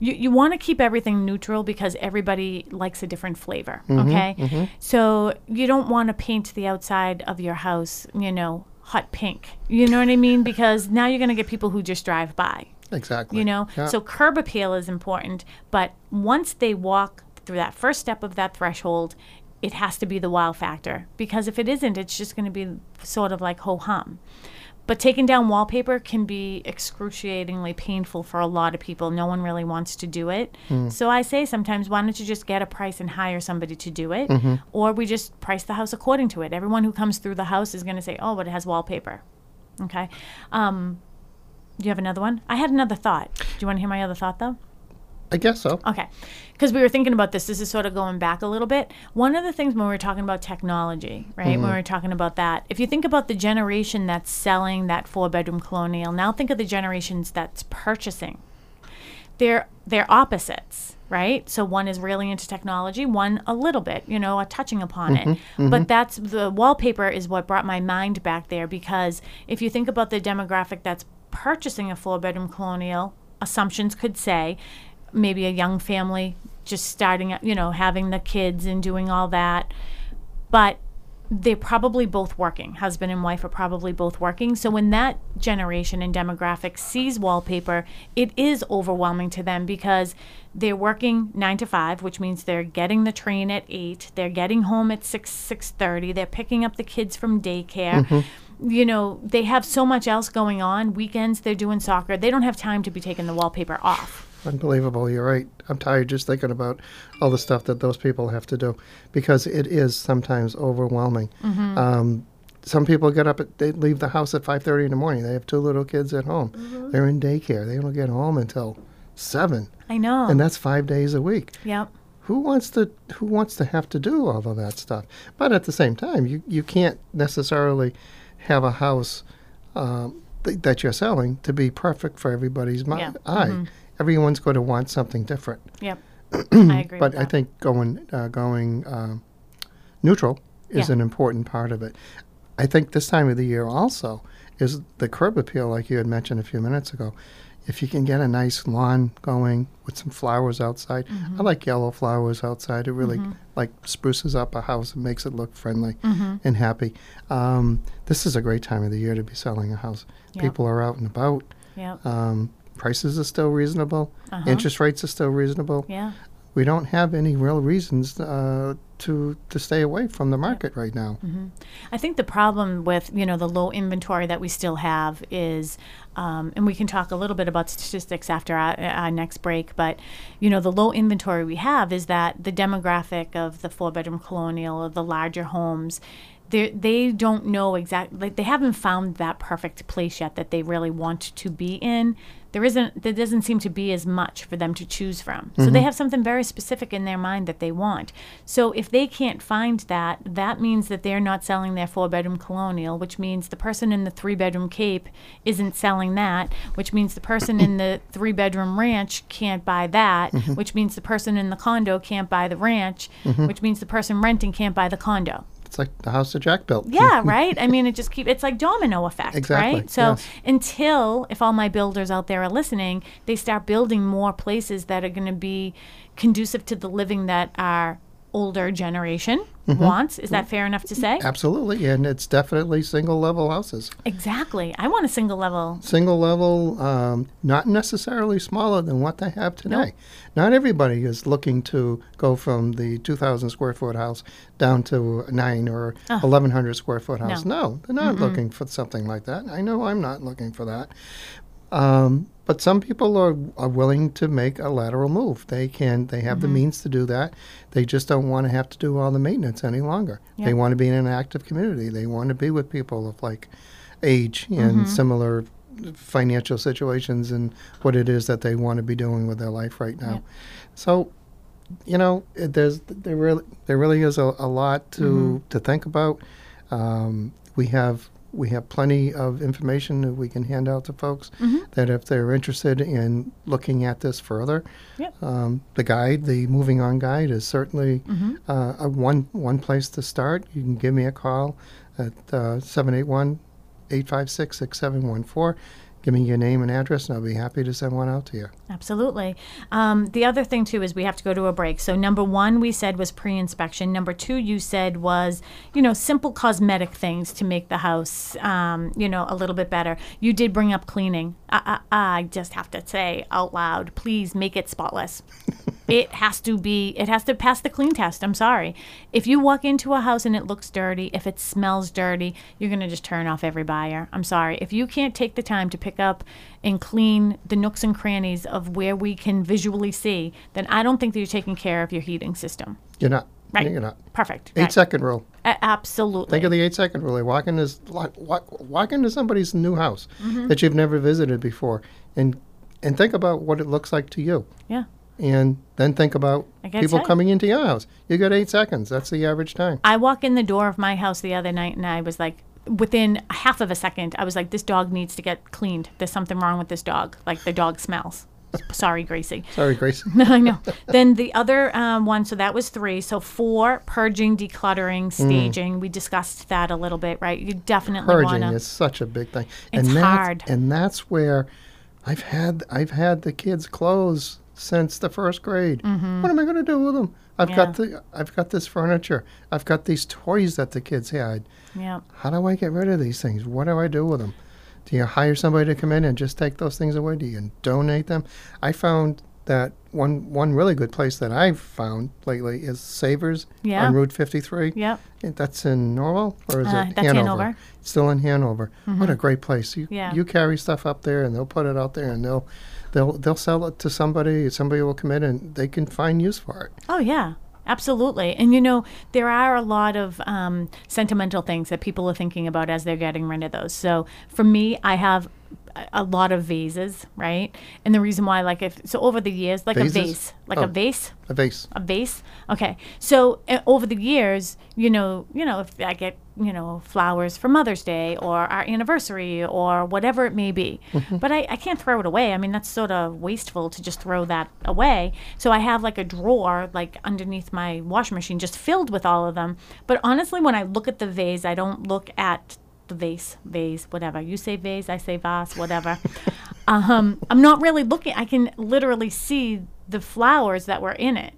You, you want to keep everything neutral because everybody likes a different flavor. Mm-hmm, Okay. So you don't want to paint the outside of your house, you know, hot pink. You know what I mean? Because now you're going to get people who just drive by. exactly. you know Yeah. so curb appeal is important but once they walk through that first step of that threshold it has to be the wow factor. Because if it isn't it's just going to be sort of like ho hum but taking down wallpaper can be excruciatingly painful for a lot of people. No one really wants to do it. So i say sometimes why don't you just get a price and hire somebody to do it? Or we just price the house according to it. Everyone who comes through the house is going to say oh but it has wallpaper. Okay? Um, do you have another one? I had another thought. Do you want to hear my other thought, though? I guess so. Okay. Because we were thinking about this. This is sort of going back a little bit. One of the things when we were talking about technology, right? When we mm-hmm. were talking about that, if you think about the generation that's selling that four bedroom colonial, now think of the generations that's purchasing. They're they're opposites, right? So one is really into technology, one a little bit, you know, touching upon it. Mm-hmm. Mm-hmm. But that's the wallpaper is what brought my mind back there because if you think about the demographic that's purchasing a four bedroom colonial, assumptions could say maybe a young family just starting you know, having the kids and doing all that. But they're probably both working. Husband and wife are probably both working. So when that generation and demographic sees wallpaper, it is overwhelming to them because they're working nine to five, which means they're getting the train at eight. They're getting home at six six thirty. They're picking up the kids from daycare. Mm-hmm. You know, they have so much else going on. Weekends they're doing soccer. They don't have time to be taking the wallpaper off. Unbelievable. You're right. I'm tired just thinking about all the stuff that those people have to do because it is sometimes overwhelming. Mm-hmm. Um, some people get up, at, they leave the house at 5:30 in the morning. They have two little kids at home. Mm-hmm. They're in daycare. They don't get home until seven, I know. and that's five days a week. yep. Who wants to Who wants to have to do all of that stuff? But at the same time, you you can't necessarily have a house um, th- that you're selling to be perfect for everybody's mi- Yeah. eye. Everyone's going to want something different. Yep. I agree. But I think going uh, going um, neutral is Yeah. an important part of it. I think this time of the year also is the curb appeal, like you had mentioned a few minutes ago. If you can get a nice lawn going with some flowers outside, Mm-hmm. I like yellow flowers outside. It really like spruces up a house and makes it look friendly Mm-hmm. and happy. Um, this is a great time of the year to be selling a house. Yep. People are out and about. Yep. Um, prices are still reasonable. Uh-huh. Interest rates are still reasonable Yeah. we don't have any real reasons uh, to to stay away from the market right now. I think the problem with you know the low inventory that we still have is, um, and we can talk a little bit about statistics after our, our next break. But you know the low inventory we have is that the demographic of the four bedroom colonial or the larger homes. They, they don't know exactly like they haven't found that perfect place yet that they really want to be in there isn't there doesn't seem to be as much for them to choose from. So they mm-hmm. have something very specific in their mind that they want. So if they can't find that that means that they're not selling their four bedroom colonial which means the person in the three bedroom cape isn't selling that which means the person in the three bedroom ranch can't buy that mm-hmm. which means the person in the condo can't buy the ranch mm-hmm. which means the person renting can't buy the condo It's like the house that Jack built. yeah, right. I mean, it just keep. It's like domino effect, Exactly, right? So yes. until, if all my builders out there are listening, they start building more places that are going to be conducive to the living that our older generation Mm-hmm. wants. Is that fair enough to say? Absolutely, and it's definitely single level houses. Exactly. I want a single level. Single level, um, not necessarily smaller than what they have today. Not everybody is looking to go from the 2,000 square foot house down to a nine or 1,100 square foot house. No, they're not looking for something like that. I know I'm not looking for that. Um, but some people are, are willing to make a lateral move. They can. They have the means to do that. They just don't want to have to do all the maintenance any longer. Yeah. They want to be in an active community. They want to be with people of like age and similar financial situations and what it is that they want to be doing with their life right now. Yeah. So, you know, it, there's there really there really is a, a lot to to think about. Um, we have we have plenty of information that we can hand out to folks that if they're interested in looking at this further, Yep. um, the guide, the moving on guide, is certainly uh, a one one place to start. You can give me a call at uh, 781 856 6714. Give me your name and address, and I'll be happy to send one out to you. Absolutely. Um, the other thing too is we have to go to a break. So number one we said was pre-inspection. Number two you said was you know simple cosmetic things to make the house um, you know a little bit better. You did bring up cleaning. I, I, I just have to say out loud, please make it spotless. It has to be. It has to pass the clean test. I'm sorry. If you walk into a house and it looks dirty, if it smells dirty, you're gonna just turn off every buyer. I'm sorry. If you can't take the time to pick up and clean the nooks and crannies of where we can visually see, then I don't think that you're taking care of your heating system. You're not. Right. You're not. Perfect. Eight Right. second rule. A- absolutely. Think of the eight second rule. Walk, in this, walk, walk, walk into somebody's new house Mm-hmm. that you've never visited before and, and think about what it looks like to you. yeah. And then think about people coming into your house. You got eight seconds. That's the average time. I walk in the door of my house the other night and I was like, within half of a second, I was like, this dog needs to get cleaned. There's something wrong with this dog. Like the dog smells. Sorry, Gracie. Sorry, Grace. I know. then the other um, one, so that was three. So four, purging, decluttering, staging. We discussed that a little bit, right? You definitely Mm. Purging want to. is such a big thing. It's and hard. And that's where I've had I've had the kids' clothes since the first grade. What am I going to do with them? I've got Mm-hmm. The I've got this furniture. I've got these toys that the kids had. Yeah. How do I get rid of these things? What do I do with them? Do you hire somebody to come in and just take those things away? Do you donate them? I found that one one really good place that I've found lately is Savers Yeah. on Route 53. Yep. Eh, That's in Norwell or is Uh, it that's Hanover? Hanover. Still in Hanover. What a great place! You Yeah. you carry stuff up there and they'll put it out there and they'll they'll they'll sell it to somebody. Somebody will come in and they can find use for it. Oh yeah, absolutely. And you know, there are a lot of um, sentimental things that people are thinking about as they're getting rid of those. So for me, I have a- lot of vases, right? And the reason why, like, if so, over the years, like Vases? a vase, like Oh. a vase, A vase. a vase. Okay, so uh, over the years, you know, you know, if I get you know flowers for Mother's Day or our anniversary or whatever it may be, but I, I can't throw it away. I mean, that's sort of wasteful to just throw that away. So I have like a drawer like underneath my washing machine, just filled with all of them. But honestly, when I look at the vase, I don't look at the vase, vase, whatever. You say vase, I say vase, whatever. um, I'm not really looking. I can literally see the flowers that were in it.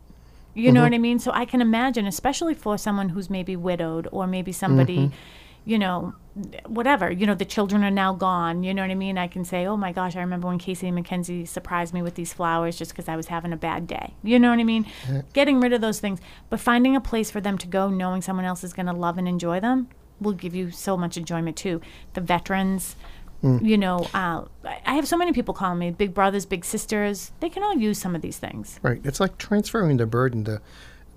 You know what I mean? So I can imagine, especially for someone who's maybe widowed or maybe somebody, you know, whatever. You know, the children are now gone. You know what I mean? I can say, oh my gosh, I remember when Casey and Mackenzie surprised me with these flowers just because I was having a bad day. You know what I mean? Getting rid of those things, but finding a place for them to go, knowing someone else is going to love and enjoy them, will give you so much enjoyment too. The veterans. You know, uh, I have so many people calling me big brothers, big sisters. They can all use some of these things. Right. It's like transferring the burden to,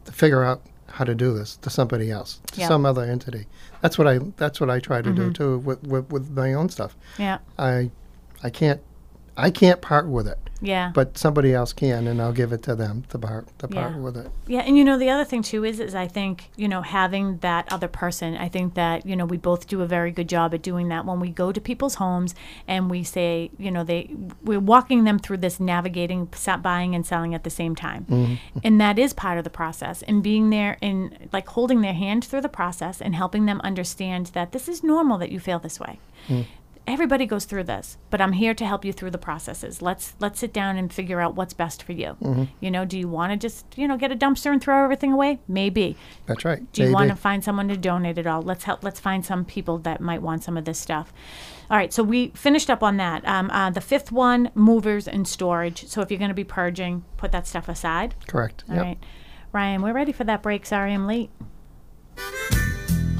to figure out how to do this to somebody else, to Yeah. some other entity. That's what I that's what I try to do too with, with with my own stuff. Yeah, I I can't I can't part with it, yeah. but somebody else can, and I'll give it to them to part to part Yeah. with it. Yeah, and you know the other thing too is is I think you know having that other person. I think that you know we both do a very good job at doing that when we go to people's homes and we say you know they we're walking them through this navigating buying and selling at the same time, mm-hmm. and that is part of the process. And being there and like holding their hand through the process and helping them understand that this is normal that you feel this way mm. Everybody goes through this but i'm here to help you through the processes. Let's let's sit down and figure out what's best for you. You know do you want to just you know get a dumpster and throw everything away? Maybe. That's right. do you want to find someone to donate it all? Let's help let's find some people that might want some of this stuff. All right so we finished up on that. Um, uh, the fifth one movers and storage. So if you're going to be purging put that stuff aside. Correct. All yep. right, ryan we're ready for that break. Sorry i'm late.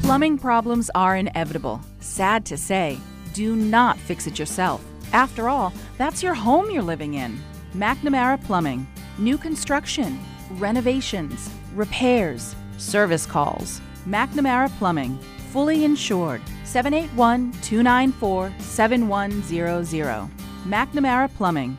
Plumbing problems are inevitable. Sad to say, do not fix it yourself. After all, that's your home you're living in. McNamara Plumbing. New construction, renovations, repairs, service calls. McNamara Plumbing. Fully insured. 781 294 7100. McNamara Plumbing.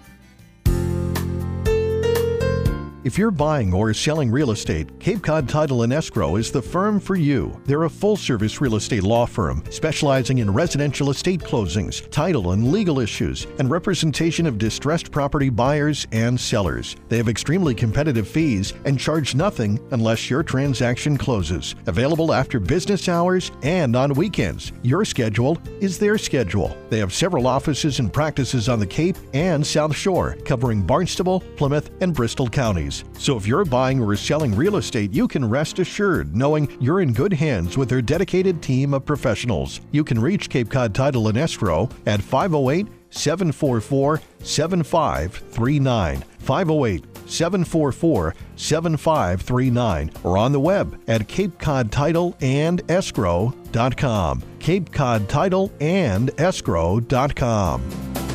If you're buying or selling real estate, Cape Cod Title and Escrow is the firm for you. They're a full service real estate law firm specializing in residential estate closings, title and legal issues, and representation of distressed property buyers and sellers. They have extremely competitive fees and charge nothing unless your transaction closes. Available after business hours and on weekends. Your schedule is their schedule. They have several offices and practices on the Cape and South Shore, covering Barnstable, Plymouth, and Bristol counties. So if you're buying or selling real estate, you can rest assured knowing you're in good hands with their dedicated team of professionals. You can reach Cape Cod Title and Escrow at 508 744 7539. 508 744 7539 or on the web at capecodtitleandescrow.com. capecodtitleandescrow.com.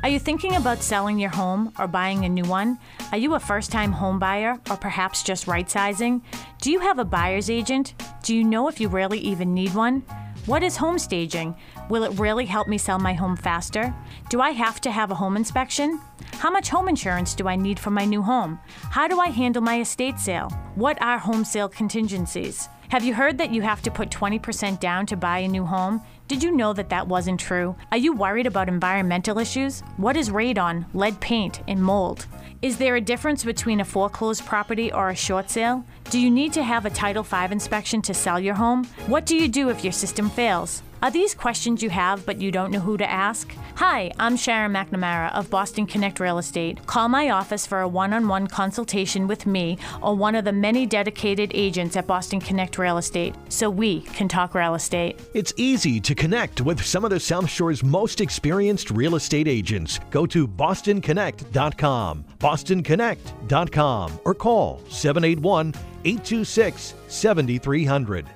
Are you thinking about selling your home or buying a new one? Are you a first time home buyer or perhaps just right sizing? Do you have a buyer's agent? Do you know if you really even need one? What is home staging? Will it really help me sell my home faster? Do I have to have a home inspection? How much home insurance do I need for my new home? How do I handle my estate sale? What are home sale contingencies? Have you heard that you have to put 20% down to buy a new home? Did you know that that wasn't true? Are you worried about environmental issues? What is radon, lead paint, and mold? Is there a difference between a foreclosed property or a short sale? Do you need to have a Title V inspection to sell your home? What do you do if your system fails? Are these questions you have but you don't know who to ask? Hi, I'm Sharon McNamara of Boston Connect Real Estate. Call my office for a one on one consultation with me or one of the many dedicated agents at Boston Connect Real Estate so we can talk real estate. It's easy to connect with some of the South Shore's most experienced real estate agents. Go to bostonconnect.com, bostonconnect.com, or call 781 826 7300.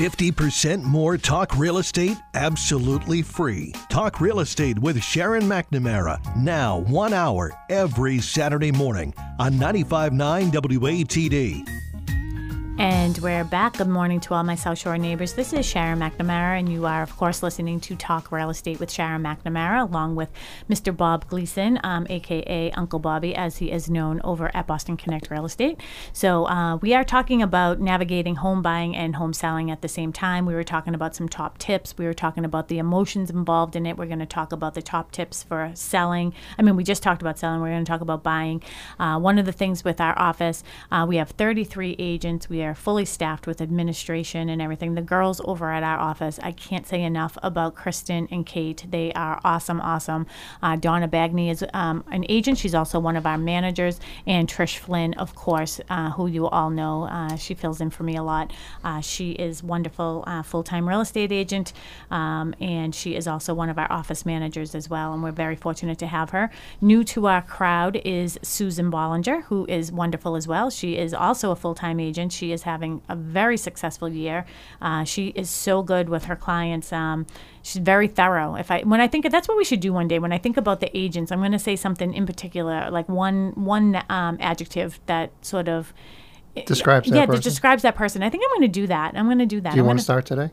50% more Talk Real Estate absolutely free. Talk Real Estate with Sharon McNamara. Now, one hour every Saturday morning on 95.9 WATD. And we're back. Good morning to all my South Shore neighbors. This is Sharon McNamara, and you are, of course, listening to Talk Real Estate with Sharon McNamara, along with Mr. Bob Gleason, um, aka Uncle Bobby, as he is known over at Boston Connect Real Estate. So uh, we are talking about navigating home buying and home selling at the same time. We were talking about some top tips. We were talking about the emotions involved in it. We're going to talk about the top tips for selling. I mean, we just talked about selling. We're going to talk about buying. Uh, one of the things with our office, uh, we have 33 agents. We are fully staffed with administration and everything. The girls over at our office, I can't say enough about Kristen and Kate. They are awesome, awesome. Uh, Donna Bagney is um, an agent. She's also one of our managers. And Trish Flynn, of course, uh, who you all know. Uh, she fills in for me a lot. Uh, she is wonderful uh, full-time real estate agent, um, and she is also one of our office managers as well. And we're very fortunate to have her. New to our crowd is Susan Bollinger, who is wonderful as well. She is also a full-time agent. She is having a very successful year. Uh, she is so good with her clients. Um, she's very thorough. If I when I think of, that's what we should do one day. When I think about the agents, I'm going to say something in particular, like one one um, adjective that sort of Describes that yeah, person? that describes that person. I think I'm going to do that. I'm going to do that. Do you I'm want to start today?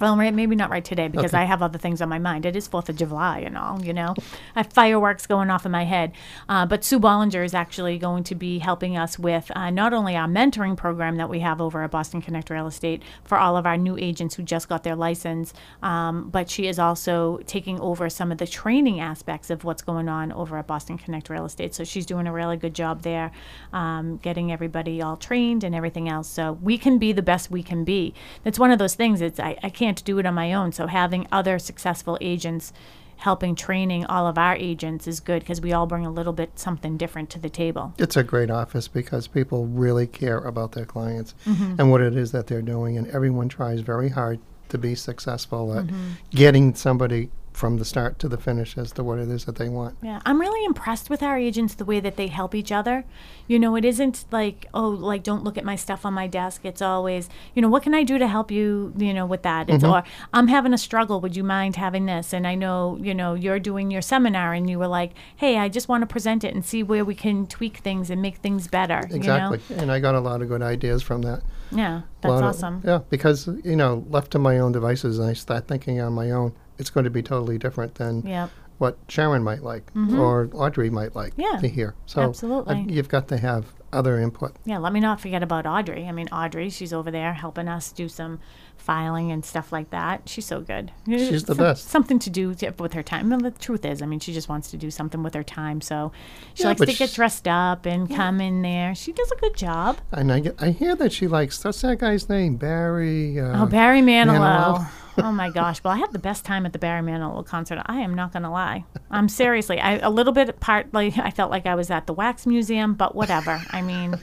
Well, right, maybe not right today because Okay. I have other things on my mind. It is Fourth of July and all, you know. I have fireworks going off in my head. Uh, but Sue Bollinger is actually going to be helping us with uh, not only our mentoring program that we have over at Boston Connect Real Estate for all of our new agents who just got their license, um, but she is also taking over some of the training aspects of what's going on over at Boston Connect Real Estate. So she's doing a really good job there, um, getting everybody all trained and everything else. So we can be the best we can be. That's one of those things. It's I, I can't do it on my own. So having other successful agents helping training all of our agents is good because we all bring a little bit something different to the table. It's a great office because people really care about their clients Mm-hmm. and what it is that they're doing, and everyone tries very hard to be successful at Mm-hmm. getting somebody from the start to the finish as to what it is that they want. Yeah, I'm really impressed with our agents the way that they help each other. You know, it isn't like, oh, like don't look at my stuff on my desk. It's always, you know, what can I do to help you, you know, with that? It's mm-hmm. or I'm having a struggle, would you mind having this? And I know, you know, you're doing your seminar and you were like, "Hey, I just want to present it and see where we can tweak things and make things better." Exactly. And I got a lot of good ideas from that. Yeah, that's lot of- awesome. yeah, because, you know, left to my own devices I start thinking on my own, it's going to be totally different than Yeah. what Sharon might like or Audrey might like Mm-hmm. Yeah, to hear. So absolutely. you've got to have other input. Yeah, let me not forget about Audrey. I mean, Audrey, she's over there helping us do some filing and stuff like that. She's so good. She's the Some- best. Something to do to, with her time. The truth is, I mean, she just wants to do something with her time. So she Yeah, likes to get dressed up and come in there. She does a good job. And I, get, I hear that she likes, what's that guy's name? Barry? Uh, Oh, Barry Manilow. Manilow. oh my gosh! Well, I had the best time at the Barry Manilow concert. I am not gonna lie. I'm seriously. I a little bit partly. I felt like I was at the Wax Museum, but whatever. I mean,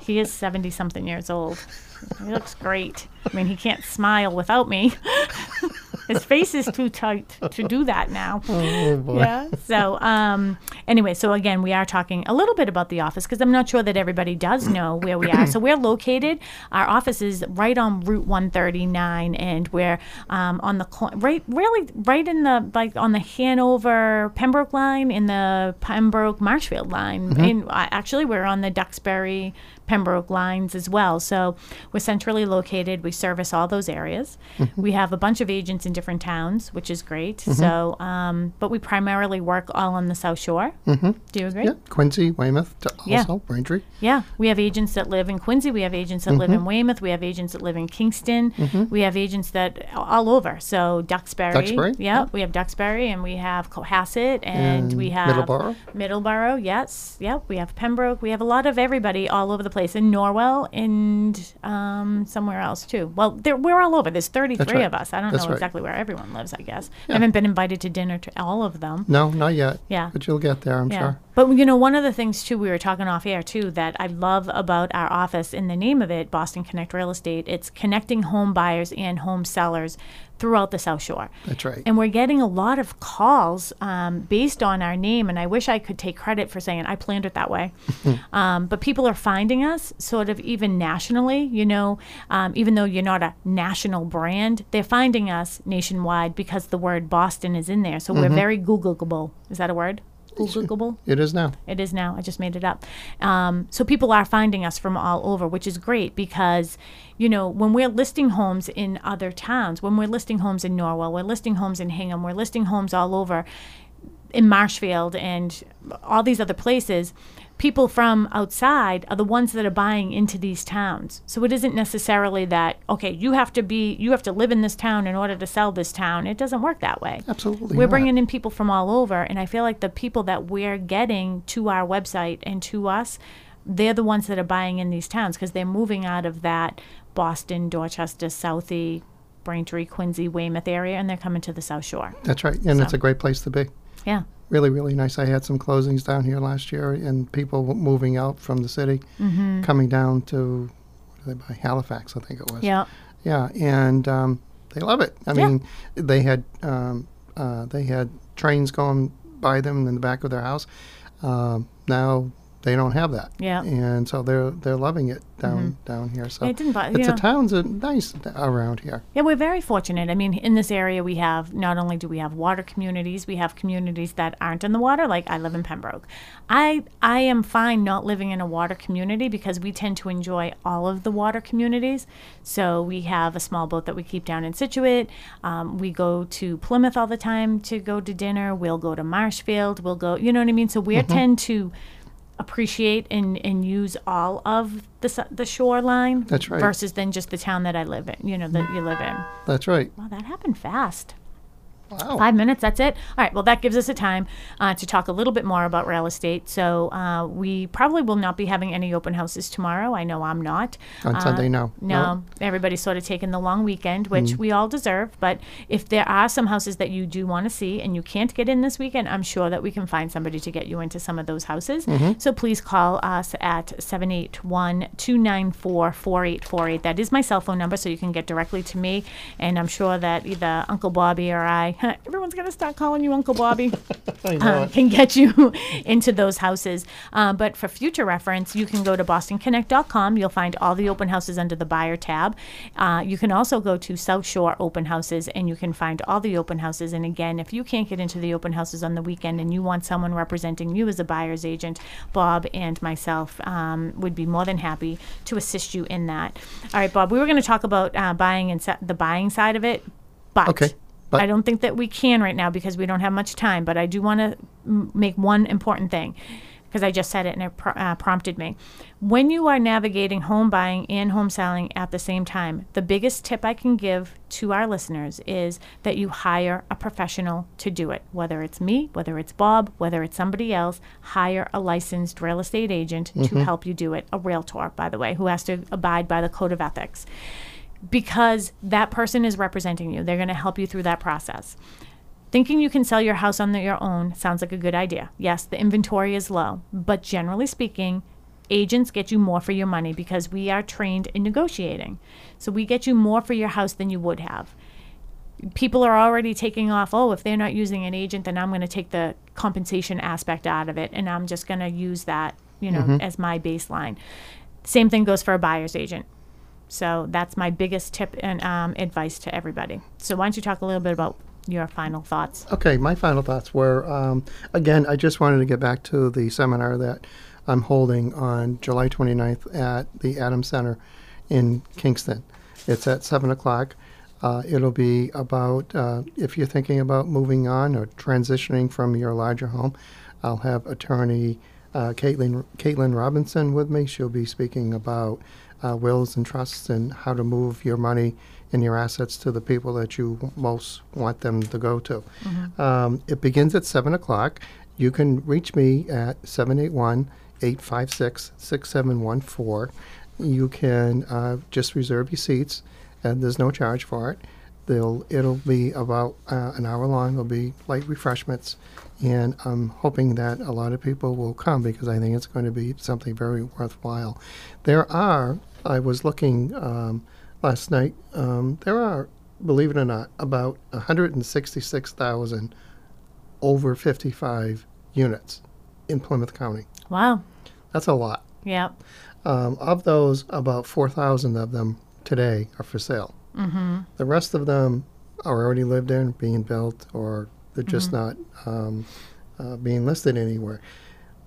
he is seventy something years old. He looks great. I mean, he can't smile without me. His face is too tight to do that now. Oh, boy. Yeah. So, um, anyway, so again, we are talking a little bit about the office because I'm not sure that everybody does know where we are. so we're located. Our office is right on Route 139, and we're um, on the right, really right in the like on the Hanover Pembroke line, in the Pembroke Marshfield line. And uh, actually, we're on the Duxbury. Pembroke lines as well. So we're centrally located. We service all those areas. Mm-hmm. We have a bunch of agents in different towns, which is great. So, um, but we primarily work all on the South Shore. Mm-hmm. Do you agree? Yeah, Quincy, Weymouth, Yeah. also Braintree. Yeah, we have agents that live in Quincy. We have agents that live in Mm-hmm. Weymouth. We have agents that live in Kingston. We have agents that all over. So Duxbury. Duxbury, Yeah, we have Duxbury, and we have Cohasset, and, And we have Middleborough. Middleborough. Yes. Yep. We have Pembroke. We have a lot of everybody all over the place in Norwell and um, somewhere else too. Well, there, we're all over. There's 33 right. of us. I don't That's know right. exactly where everyone lives. I guess I haven't been invited to dinner to all of them. No, not yet. Yeah. But you'll get there, I'm Yeah. sure. But you know, one of the things too, we were talking off air too, that I love about our office in the name of it, Boston Connect Real Estate, it's connecting home buyers and home sellers throughout the South Shore. That's right. And we're getting a lot of calls um, based on our name, and I wish I could take credit for saying I planned it that way. um, but people are finding us sort of even nationally, you know, um, even though you're not a national brand, they're finding us nationwide because the word Boston is in there. So we're very Googleable. Is that a word? Googleable? It is now. It is now. I just made it up. Um, so people are finding us from all over, which is great because, you know, when we're listing homes in other towns, when we're listing homes in Norwell, we're listing homes in Hingham, we're listing homes all over in Marshfield and all these other places, people from outside are the ones that are buying into these towns. So it isn't necessarily that okay, you have to be you have to live in this town in order to sell this town. It doesn't work that way. Absolutely We're not. bringing in people from all over and I feel like the people that we're getting to our website and to us they're the ones that are buying in these towns because they're moving out of that Boston, Dorchester, Southie, Braintree, Quincy, Weymouth area and they're coming to the South Shore. That's right. And it's a great place to be. Yeah. Really, really nice. I had some closings down here last year and people moving out from the city, Mm-hmm. coming down to what they buy? Halifax, I think it was. Yeah. Yeah, and um, they love it. I Yeah. mean, they had um, uh, they had trains going by them in the back of their house. Um, now they don't have that. Yeah. and so they're they're loving it down down here. So It didn't bo- it's know. towns are nice around here. Yeah, we're very fortunate. I mean, in this area, we have not only do we have water communities, we have communities that aren't in the water. Like I live in Pembroke. I I am fine not living in a water community because we tend to enjoy all of the water communities. So we have a small boat that we keep down in Scituate. Um, we go to Plymouth all the time to go to dinner. We'll go to Marshfield. We'll go. You know what I mean? So we tend to appreciate and, and use all of the s- the shoreline That's right. versus than just the town that I live in, you know, that you live in. That's right. Wow, that happened fast. Wow. Five minutes, that's it. All right, well, that gives us a time uh, to talk a little bit more about real estate. So uh, we probably will not be having any open houses tomorrow. I know I'm not. On Uh, Sunday, no. No, everybody's sort of taking the long weekend, which we all deserve. But if there are some houses that you do want to see and you can't get in this weekend, I'm sure that we can find somebody to get you into some of those houses. So please call us at 781 294 4848. That is my cell phone number, so you can get directly to me. And I'm sure that either Uncle Bobby or I Everyone's going to start calling you Uncle Bobby. I know it. can get you into those houses. Uh, but for future reference, you can go to bostonconnect.com. You'll find all the open houses under the buyer tab. Uh, you can also go to South Shore Open Houses and you can find all the open houses. And again, if you can't get into the open houses on the weekend and you want someone representing you as a buyer's agent, Bob and myself um, would be more than happy to assist you in that. All right, Bob, we were going to talk about uh, buying and se- the buying side of it, but Okay, but- I don't think that we can right now because we don't have much time. But I do want to m- make one important thing because I just said it and it pr- uh, prompted me. When you are navigating home buying and home selling at the same time, the biggest tip I can give to our listeners is that you hire a professional to do it. Whether it's me, whether it's Bob, whether it's somebody else, hire a licensed real estate agent to help you do it. A realtor, by the way, who has to abide by the code of ethics because that person is representing you. They're going to help you through that process. Thinking you can sell your house on your own sounds like a good idea. Yes, the inventory is low, but generally speaking, agents get you more for your money because we are trained in negotiating. So we get you more for your house than you would have. People are already taking off, oh, if they're not using an agent, then I'm going to take the compensation aspect out of it and I'm just going to use that, you know, mm-hmm. as my baseline. Same thing goes for a buyer's agent. So that's my biggest tip and um, advice to everybody. So why don't you talk a little bit about your final thoughts? Okay, my final thoughts were um, again, I just wanted to get back to the seminar that I'm holding on July 29th at the Adams Center in Kingston. It's at 7 o'clock. Uh, it'll be about uh, if you're thinking about moving on or transitioning from your larger home. I'll have attorney uh, Caitlin, Caitlin Robinson with me. She'll be speaking about uh, wills and trusts and how to move your money and your assets to the people that you most want them to go to. Um, it begins at 7 o'clock. You can reach me at 781 856 6714. You can uh, just reserve your seats, and there's no charge for it. They'll, it'll be about uh, an hour long. There'll be light refreshments, and I'm hoping that a lot of people will come because I think it's going to be something very worthwhile. There are, I was looking um, last night, um, there are, believe it or not, about 166,000 over 55 units in Plymouth County. Wow. That's a lot. Yep. Um, of those, about 4,000 of them today are for sale. Mm-hmm. The rest of them are already lived in, being built, or they're just not um, uh, being listed anywhere.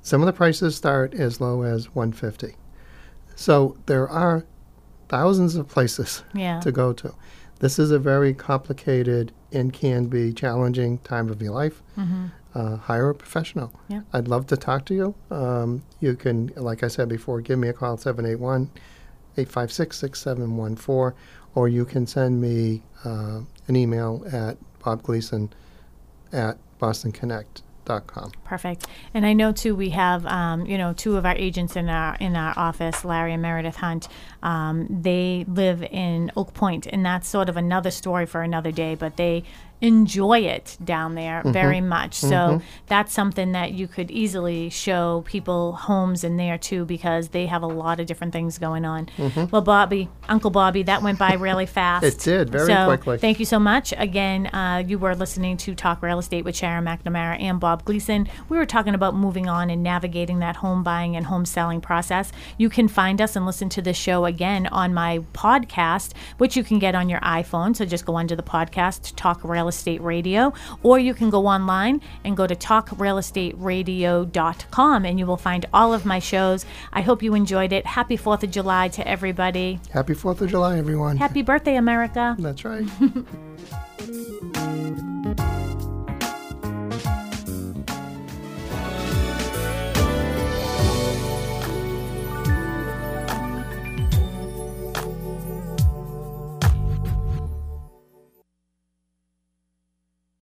Some of the prices start as low as 150. So there are thousands of places Yeah. to go to. This is a very complicated and can be challenging time of your life. Uh, hire a professional. Yeah. I'd love to talk to you. Um, you can, like I said before, give me a call at 781 856 6714, or you can send me uh, an email at bobgleason at bostonconnect.com. Perfect. And I know too we have um, you know two of our agents in our in our office, Larry and Meredith Hunt. Um, they live in Oak Point, and that's sort of another story for another day. But they enjoy it down there mm-hmm. very much. So mm-hmm. that's something that you could easily show people homes in there too, because they have a lot of different things going on. Mm-hmm. Well, Bobby, Uncle Bobby, that went by really fast. It did, very so quickly. Thank you so much. Again, uh, you were listening to Talk Real Estate with Sharon McNamara and Bob Gleason. We were talking about moving on and navigating that home buying and home selling process. You can find us and listen to the show again on my podcast, which you can get on your iPhone. So just go under the podcast, Talk Real Estate Radio, or you can go online and go to talkrealestateradio.com and you will find all of my shows. I hope you enjoyed it. Happy 4th of July to everybody. Happy 4th of July, everyone. Happy birthday, America. That's right.